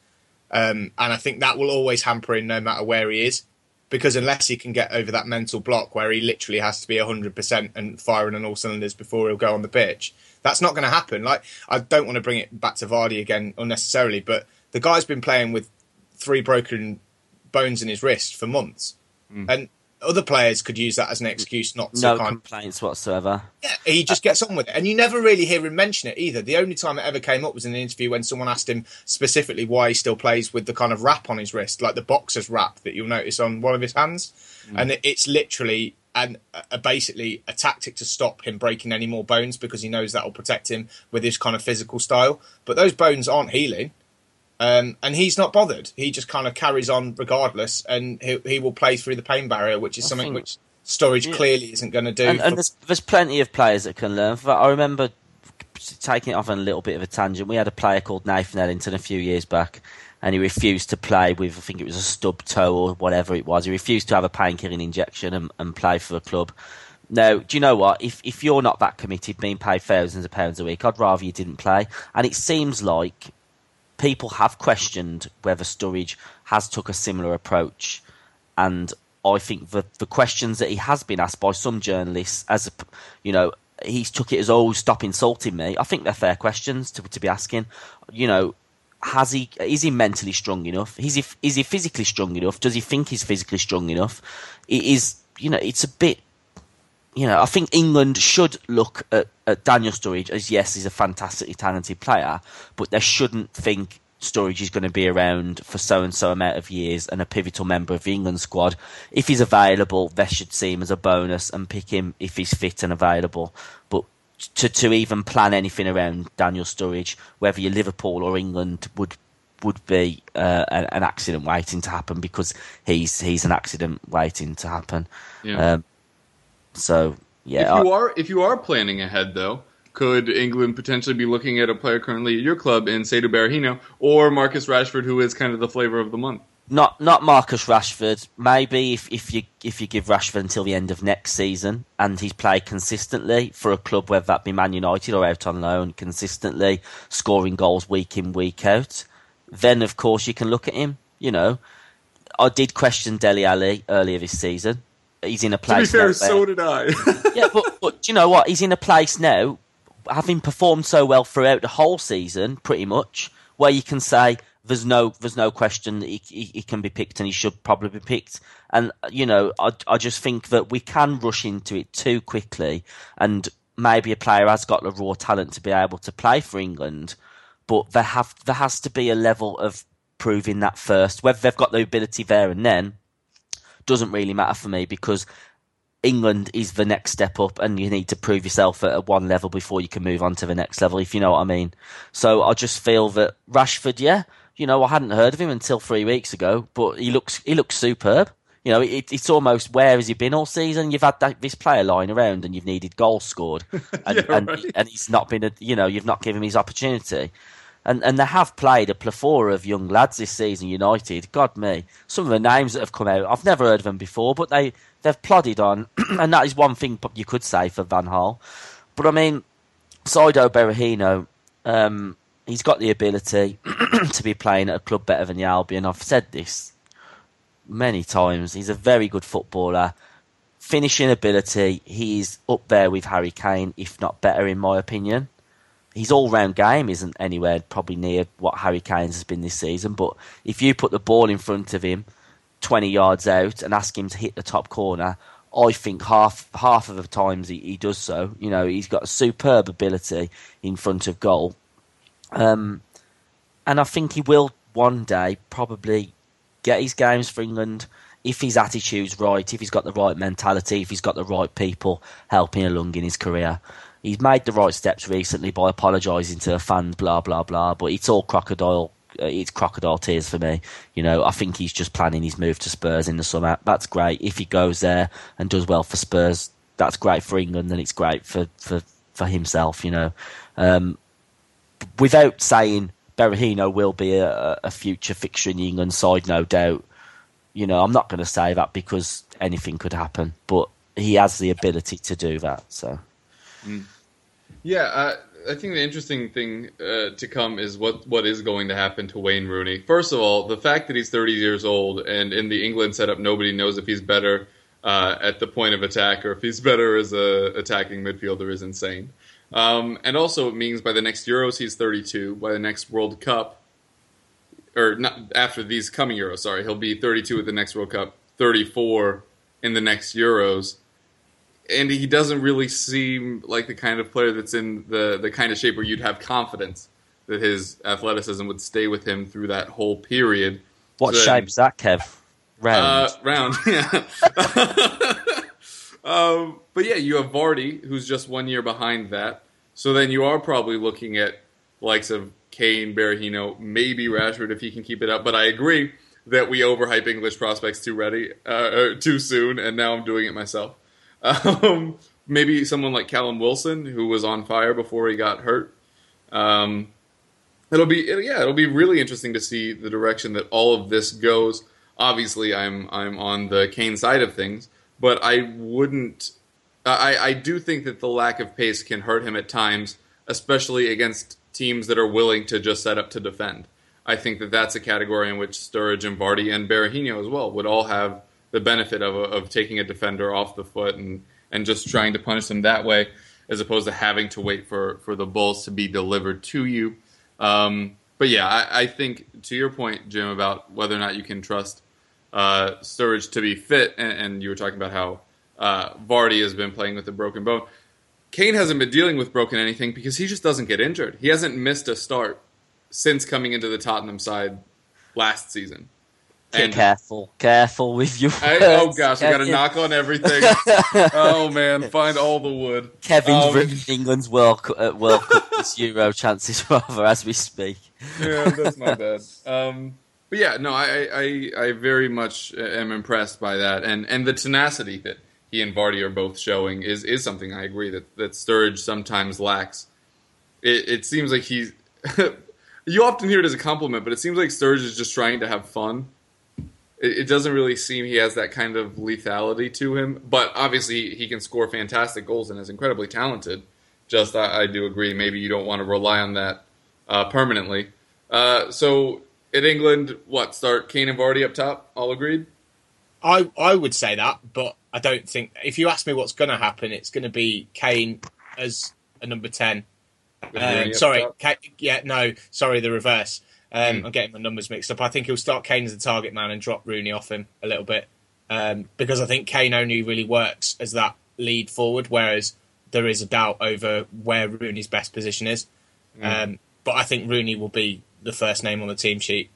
Um, and I think that will always hamper him no matter where he is. Because unless he can get over that mental block where he literally has to be 100% and firing on all cylinders before he'll go on the pitch, that's not going to happen. Like, I don't want to bring it back to Vardy again unnecessarily, but the guy's been playing with three broken bones in his wrist for months. Hmm. And other players could use that as an excuse not to No complaints whatsoever. yeah, he just gets on with it. And you never really hear him mention it either. The only time it ever came up was in an interview when someone asked him specifically why he still plays with the kind of wrap on his wrist, like the boxer's wrap that you'll notice on one of his hands. Hmm. And it's literally and a, basically a tactic to stop him breaking any more bones because he knows that will protect him with his kind of physical style. But those bones aren't healing. Um, and he's not bothered. He just kind of carries on regardless, and he, he will play through the pain barrier, which is I something think- which Sturridge clearly isn't going to do. And, for- and there's, there's plenty of players that can learn. from that. I remember taking it off on a little bit of a tangent. We had a player called Nathan Ellington a few years back, and he refused to play with, I think it was a stub toe or whatever it was. He refused to have a painkilling injection and, and play for a club. Now, do you know what? If if you're not that committed, being paid thousands of pounds a week, I'd rather you didn't play. And it seems like people have questioned whether Sturridge has took a similar approach, and I think the the questions that he has been asked by some journalists, as a, you know, he's took it as oh stop insulting me. I think they're fair questions to to be asking. You know, has he is he mentally strong enough? Is he is he physically strong enough? Does he think he's physically strong enough? It is you know it's a bit you know, I think England should look at, at Daniel Sturridge as yes, he's a fantastically talented player, but they shouldn't think Sturridge is going to be around for so and so amount of years and a pivotal member of the England squad. If he's available, they should see him as a bonus and pick him if he's fit and available. But to to even plan anything around Daniel Sturridge, whether you're Liverpool or England, would would be uh, an, an accident waiting to happen because he's he's an accident waiting to happen. Yeah. Um, so yeah, if you I- are if you are planning ahead though, could England potentially be looking at a player currently at your club in Saido Berahino or Marcus Rashford, who is kind of the flavor of the month? not not Marcus Rashford. Maybe if, if you if you give Rashford until the end of next season and he's played consistently for a club, whether that be Man United or out on loan, consistently scoring goals week in week out, then of course you can look at him. You know, I did question Dele Alli earlier this season. He's in a To be place. fair, now so did I. yeah, but, but do you know what? He's in a place now, having performed so well throughout the whole season, pretty much, where you can say there's no there's no question that he, he, he can be picked and he should probably be picked. And you know, I I just think that we can rush into it too quickly, and maybe a player has got the raw talent to be able to play for England, but there have there has to be a level of proving that first. Whether they've got the ability there and then doesn't really matter for me because England is the next step up, and you need to prove yourself at one level before you can move on to the next level, if you know what I mean. So I just feel that Rashford, yeah, you know, I hadn't heard of him until three weeks ago, but he looks he looks superb. You know, it, it's almost where has he been all season? You've had that, this player lying around, and you've needed goals scored, and Yeah, and, and he's not been, a, you know, you've not given him his opportunity. And and they have played a plethora of young lads this season. United, God me, some of the names that have come out, I've never heard of them before, but they they've plodded on, and that is one thing you could say for Van Gaal. But I mean, Saido Berahino, um, he's got the ability to be playing at a club better than the Albion. I've said this many times. He's a very good footballer. Finishing ability, he's up there with Harry Kane, if not better, in my opinion his all round game isn't anywhere probably near what Harry Kane's has been this season. But if you put the ball in front of him, twenty yards out, and ask him to hit the top corner, I think half half of the times he, he does so. You know, he's got a superb ability in front of goal, um, and I think he will one day probably get his games for England if his attitude's right, if he's got the right mentality, if he's got the right people helping along in his career. He's made the right steps recently by apologising to the fans, blah blah blah. But it's all crocodile. Uh, it's crocodile tears for me. You know, I think he's just planning his move to Spurs in the summer. That's great. If he goes there and does well for Spurs, that's great for England and it's great for for for himself. You know, um, without saying Berahino will be a, a future fixture in the England side, no doubt. You know, I'm not going to say that because anything could happen, but he has the ability to do that. So. Yeah, I think the interesting thing uh, to come is what what is going to happen to Wayne Rooney. First of all, the fact that he's 30 years old and in the England setup, nobody knows if he's better uh, at the point of attack or if he's better as a attacking midfielder is insane. Um, and also, it means by the next Euros he's 32. By the next World Cup, or not after these coming Euros, sorry, he'll be 32 at the next World Cup, 34 in the next Euros and he doesn't really seem like the kind of player that's in the the kind of shape where you'd have confidence that his athleticism would stay with him through that whole period. What So- shape's that, Kev? Round. Uh, round, yeah. um, but yeah, you have Vardy, who's just one year behind that. So then you are probably looking at likes of Kane, Berahino, maybe Rashford if he can keep it up. But I agree that we overhype English prospects too ready, uh, uh, too soon, and now I'm doing it myself. Um, maybe someone like Callum Wilson, who was on fire before he got hurt. Um, it'll be yeah, it'll be really interesting to see the direction that all of this goes. Obviously, I'm I'm on the Kane side of things, but I wouldn't. I I do think that the lack of pace can hurt him at times, especially against teams that are willing to just set up to defend. I think that that's a category in which Sturridge and Vardy and Berahino as well would all have the benefit of, of taking a defender off the foot and, and just trying to punish them that way, as opposed to having to wait for, for the balls to be delivered to you. Um, but yeah, I, I think to your point, Jim, about whether or not you can trust uh, Sturridge to be fit, and, and you were talking about how uh, Vardy has been playing with a broken bone. Kane hasn't been dealing with broken anything because he just doesn't get injured. He hasn't missed a start since coming into the Tottenham side last season. Get careful, careful with your. I, oh gosh, I got to knock on everything. oh man, find all the wood. Kevin's Um, ruining England's World Cup, uh, World Cup this Euro chances rather as we speak. yeah, that's my bad. Um, but yeah, no, I, I, I very much am impressed by that, and and the tenacity that he and Vardy are both showing is is something I agree that that Sturridge sometimes lacks. It, it seems like he's. you often hear it as a compliment, but it seems like Sturridge is just trying to have fun. It, it doesn't really seem he has that kind of lethality to him, but obviously he can score fantastic goals and is incredibly talented. Just I, I do agree, maybe you don't want to rely on that uh, permanently. Uh, so in England, what start Kane and Vardy up top? All agreed. I I would say that, but I don't think if you ask me what's going to happen, it's going to be Kane as a number ten. Um, sorry, top? Ka- yeah, no, sorry, the reverse. Um, Hmm. I'm getting my numbers mixed up. I think he'll start Kane as the target man and drop Rooney off him a little bit um, because I think Kane only really works as that lead forward, whereas there is a doubt over where Rooney's best position is. Hmm. Um, but I think Rooney will be the first name on the team sheet.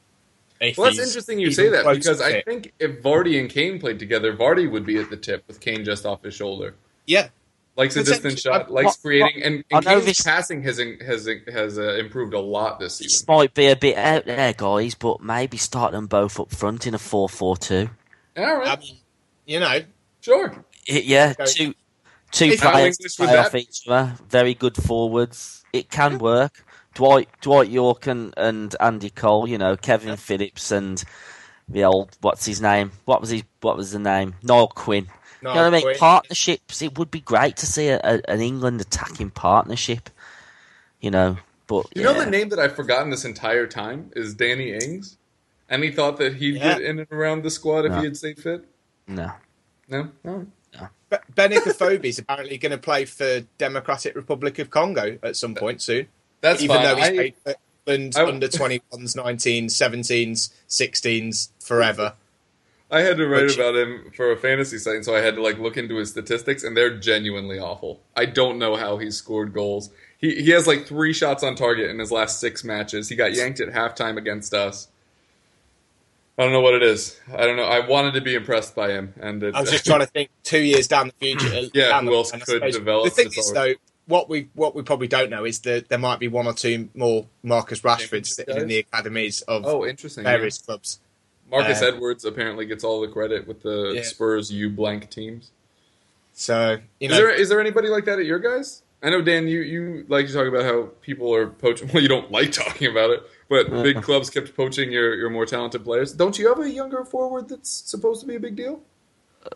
If Well, that's interesting you say that because I think if Vardy and Kane played together, Vardy would be at the tip with Kane just off his shoulder. yeah, Likes a Potentially. distant shot, I- likes what- creating, and, I and know Kane's this- passing has has has uh, improved a lot this This season. might be a bit out there, guys, but maybe start them both up front in a 4 4 2. All I right, mean, you know, sure. Yeah, Okay. two two If- players English to play off each other, very good forwards. It can work. Dwight Dwight Yorke and, and Andy Cole, you know, Kevin Phillips and the old what's his name? What was his what was the name? Niall Quinn. You know what I mean? Quinn. Partnerships. It would be great to see a, a, an England attacking partnership. You know, but You know the name that I've forgotten this entire time is Danny Ings, and he thought that he'd Yeah. get in and around the squad if No. he had stayed fit. No. No, no. Be- Benik Afobe is apparently going to play for Democratic Republic of Congo at some point soon. That's even fine. though he's I- played for England I- under 21s, 19s, 17s, 16s forever. I had to write Which- about him for a fantasy site, and so I had to like look into his statistics, and they're genuinely awful. I don't know how he's scored goals. He he has like three shots on target in his last six matches. He got yanked at halftime against us. I don't know what it is. I don't know. I wanted to be impressed by him, and it, I was just trying to think two years down the future. Uh, yeah, down who else could develop The thing is, though, what we what we probably don't know is that there might be one or two more Marcus Rashfords sitting in the academies of oh, interesting. yeah. various clubs. Marcus uh, Edwards apparently gets all the credit with the Yeah. Spurs U blank teams. So you Is there is there anybody like that at your guys? I know Dan, you you like to talk about how people are poaching. Well, you don't like talking about it, but big clubs kept poaching your your more talented players. Don't you have a younger forward that's supposed to be a big deal?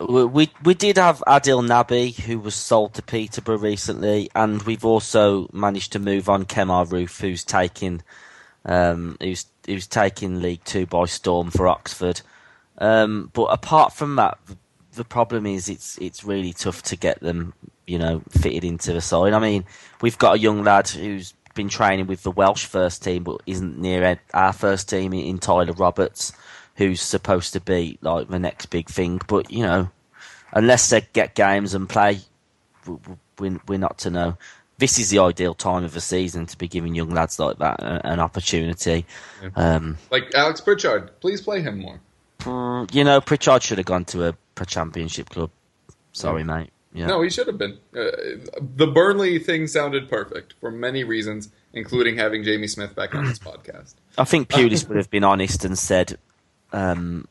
We, we we did have Adil Nabi, who was sold to Peterborough recently, and we've also managed to move on Kemar Roofe, who's taking um, who's who's taking League Two by storm for Oxford. Um, but apart from that, the, problem is it's it's really tough to get them, you know, fitted into the side. I mean, we've got a young lad who's been training with the Welsh first team, but isn't near our first team in, Tyler Roberts, who's supposed to be like the next big thing. But you know, unless they get games and play, we're, we're not to know. This is the ideal time of the season to be giving young lads like that an opportunity. Um, Like Alex Pritchard, please play him more. mm, you know, Pritchard should have gone to a, a championship club. Sorry, mate. Yeah. No, he should have been. Uh, the Burnley thing sounded perfect for many reasons, including having Jamie Smith back on this podcast. I think Pulis would have been honest and said, um,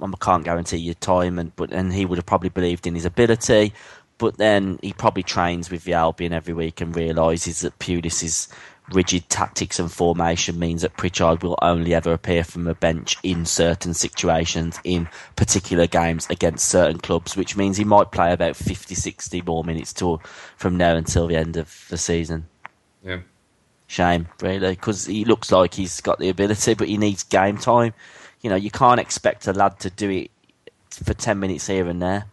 "I can't guarantee your time," and but and he would have probably believed in his ability. But then he probably trains with the Albion every week and realises that Pulis's rigid tactics and formation means that Pritchard will only ever appear from the bench in certain situations, in particular games against certain clubs, which means he might play about 50, 60 more minutes to, from now until the end of the season. Yeah. Shame, really, because he looks like he's got the ability, but he needs game time. You know, you can't expect a lad to do it for 10 minutes here and there.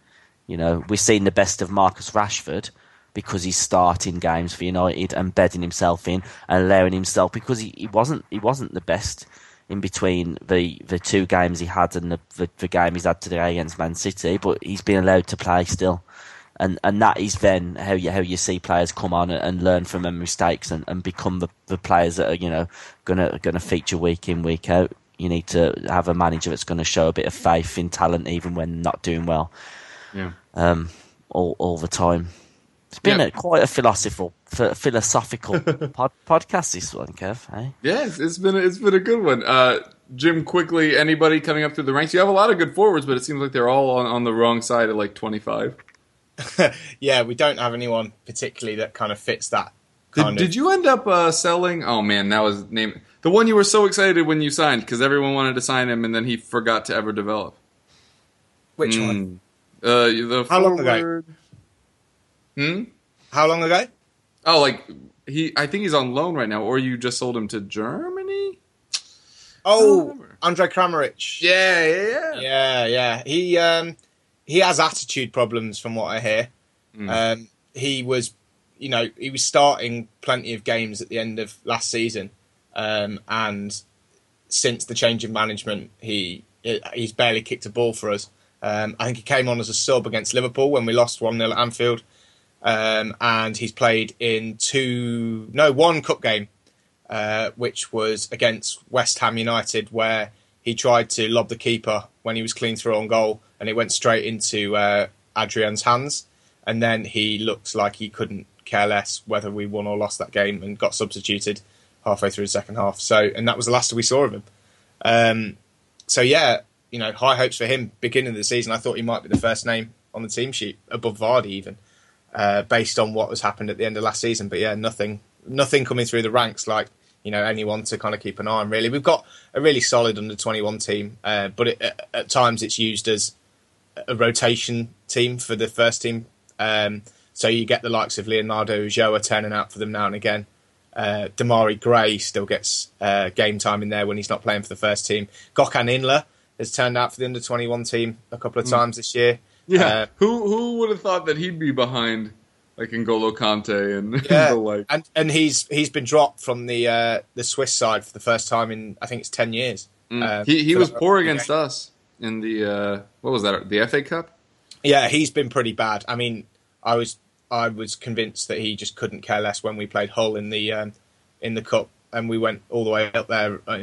You know, we've seen the best of Marcus Rashford because he's starting games for United and bedding himself in and allowing himself because he, he wasn't he wasn't the best in between the, the two games he had and the, the, the game he's had today against Man City, but he's been allowed to play still and and that is then how you how you see players come on and, and learn from their mistakes and, and become the, the players that are you know gonna gonna feature week in week out. You need to have a manager that's going to show a bit of faith in talent even when not doing well Yeah. um, all all the time. It's been Yeah. a, quite a philosophical ph- philosophical pod, podcast this one, Kev. Eh? Yeah, it's, it's been a, it's been a good one. Uh, Jim, quickly, anybody coming up through the ranks? You have a lot of good forwards, but it seems like they're all on, on the wrong side of like twenty five. yeah, we don't have anyone particularly that kind of fits that Did, of. did you end up uh, selling? Oh man, that was name. The one you were so excited when you signed because everyone wanted to sign him, and then he forgot to ever develop. Which Mm. one? Uh, the How long ago? forward- Hmm. How long ago? Oh, like he. I think he's on loan right now, or you just sold him to Germany. Oh, Andre Kramaric. Yeah, yeah, yeah. Yeah, yeah. He um, he has attitude problems, from what I hear. Um, he was, you know, he was starting plenty of games at the end of last season, um, and since the change of management, he he's barely kicked a ball for us. Um, I think he came on as a sub against Liverpool when we lost one 0 at Anfield, um, and he's played in two, no, one cup game uh, which was against West Ham United, where he tried to lob the keeper when he was clean through on goal, and it went straight into uh, Adrian's hands. And then he looked like he couldn't care less whether we won or lost that game, and got substituted halfway through the second half. So, and that was the last we saw of him. Um, so yeah, you know, high hopes for him. Beginning of the season, I thought he might be the first name on the team sheet above Vardy, even uh, based on what has happened at the end of last season. But yeah, nothing, nothing coming through the ranks like you know anyone to kind of keep an eye on. Really, we've got a really solid under twenty one team, uh, but it, at, at times it's used as a rotation team for the first team. Um, so you get the likes of Leonardo Ulloa turning out for them now and again. Uh, Demarai Gray still gets uh, game time in there when he's not playing for the first team. Gokhan Inler has turned out for the under twenty one team a couple of times this year. Yeah. Uh, who who would have thought that he'd be behind like N'Golo Kante and Yeah, the like? and and he's he's been dropped from the uh, the Swiss side for the first time in I think it's ten years. Um, he he was poor against us in the uh, what was that? The FA Cup. Yeah, he's been pretty bad. I mean, I was I was convinced that he just couldn't care less when we played Hull in the um, in the cup, and we went all the way up there. uh,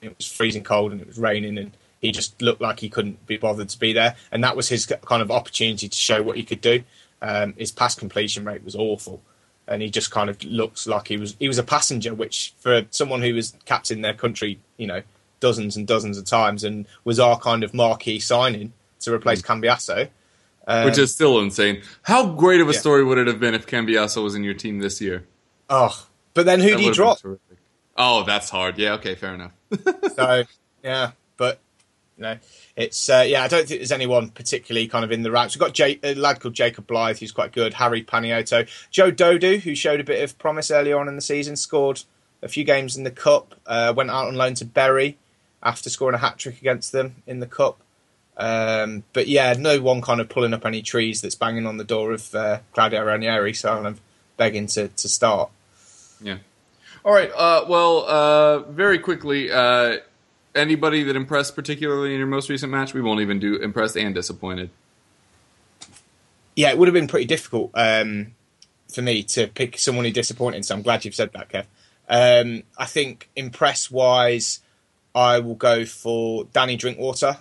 It was freezing cold and it was raining, and he just looked like he couldn't be bothered to be there. And that was his kind of opportunity to show what he could do. Um, his pass completion rate was awful, and he just kind of looks like he was he was a passenger, which for someone who was captain their country, you know, dozens and dozens of times, and was our kind of marquee signing to replace Cambiasso. Um, which is still insane. How great of a yeah. story would it have been if Cambiasso was in your team this year? Oh, but then who That do you would have been drop? Oh, that's hard. Yeah, okay, fair enough. So yeah, you know, it's uh, yeah. I don't think there's anyone particularly kind of in the ranks. We've got a lad called Jacob Blyth, who's quite good. Harry Panayiotou, Joe Dodoo, who showed a bit of promise earlier on in the season, scored a few games in the cup. Uh, went out on loan to Bury after scoring a hat trick against them in the cup. Um, but yeah, no one kind of pulling up any trees that's banging on the door of uh, Claudio Ranieri, so I'm begging to, to start. Yeah. All right. Uh, well, uh, very quickly, uh, anybody that impressed particularly in your most recent match? We won't even do impressed and disappointed. yeah, it would have been pretty difficult um, for me to pick someone who disappointed. So I'm glad you've said that, Kev. Um, I think impress wise, I will go for Danny Drinkwater,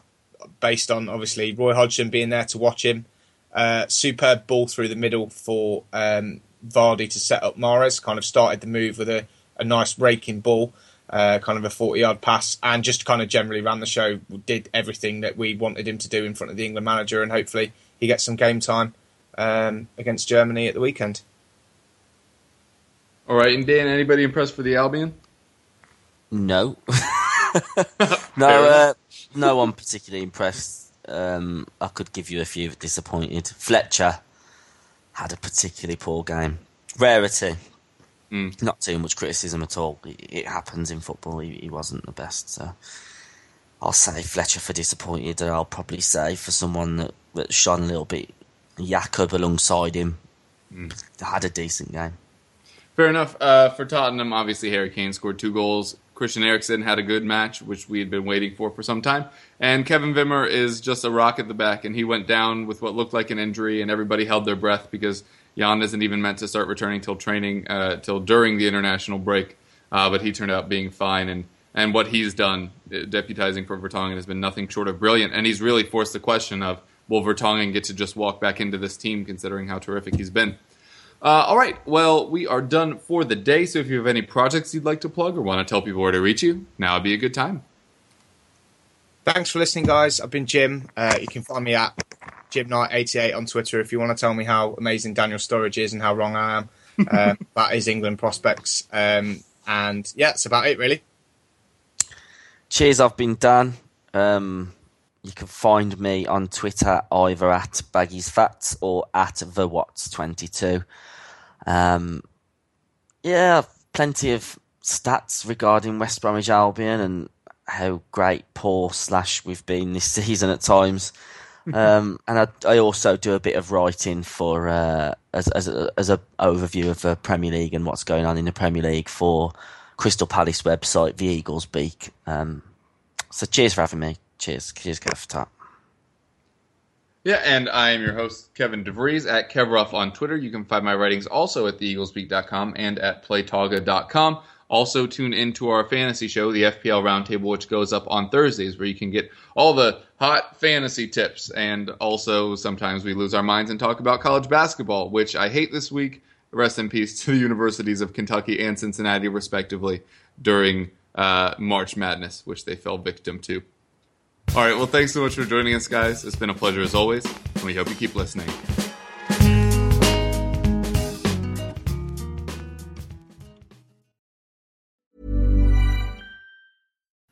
based on obviously Roy Hodgson being there to watch him. Uh, superb ball through the middle for um, Vardy to set up Mahrez. Kind of started the move with a, a nice raking ball, uh, kind of a 40 yard pass, and just kind of generally ran the show. Did everything that we wanted him to do in front of the England manager, and hopefully he gets some game time um, against Germany at the weekend. All right. And Dan, anybody impressed for the Albion? No. No, uh, no one particularly impressed. Um, I could give you a few disappointed. Fletcher had a particularly poor game. Rarity. Not too much criticism at all. It, it happens in football. He, he wasn't the best. So I'll say Fletcher for disappointed, and I'll probably say for someone that, that shone a little bit, Yacob alongside him had a decent game. Fair enough. Uh, for Tottenham, obviously Harry Kane scored two goals. Christian Eriksen had a good match, which we had been waiting for for some time. And Kevin Wimmer is just a rock at the back, and he went down with what looked like an injury, and everybody held their breath because Jan isn't even meant to start returning till training, uh, till during the international break. Uh, but he turned out being fine, and, and what he's done, uh, deputizing for Vertonghen, has been nothing short of brilliant. And he's really forced the question of, will Vertonghen get to just walk back into this team, considering how terrific he's been? Uh, all right. Well, we are done for the day. So if you have any projects you'd like to plug or want to tell people where to reach you, now would be a good time. Thanks for listening, guys. I've been Jim. Uh, you can find me at JimKnight88 on Twitter if you want to tell me how amazing Daniel Sturridge is and how wrong I am. Um, that is England prospects. Um, and yeah, that's about it, really. Cheers, I've been Dan. Um, you can find me on Twitter either at Baggies Fats or at the Watts22. Um, yeah, plenty of stats regarding West Bromwich Albion and how great, poor slash we've been this season at times. Um, and I, I, also do a bit of writing for uh, as as a, as a overview of the Premier League and what's going on in the Premier League for Crystal Palace website, The Eagles Beak. Um, so cheers for having me. Cheers, cheers, Kev. Yeah, and I am your host, Kevin DeVries, at KevRuff on Twitter. You can find my writings also at theeaglesbeak.com and at playtoga.com. Also, tune into our fantasy show, the FPL Roundtable, which goes up on Thursdays, where you can get all the hot fantasy tips. And also, sometimes we lose our minds and talk about college basketball, which I hate this week. Rest in peace to the universities of Kentucky and Cincinnati, respectively, during uh, March Madness, which they fell victim to. All right. Well, thanks so much for joining us, guys. It's been a pleasure as always, and we hope you keep listening.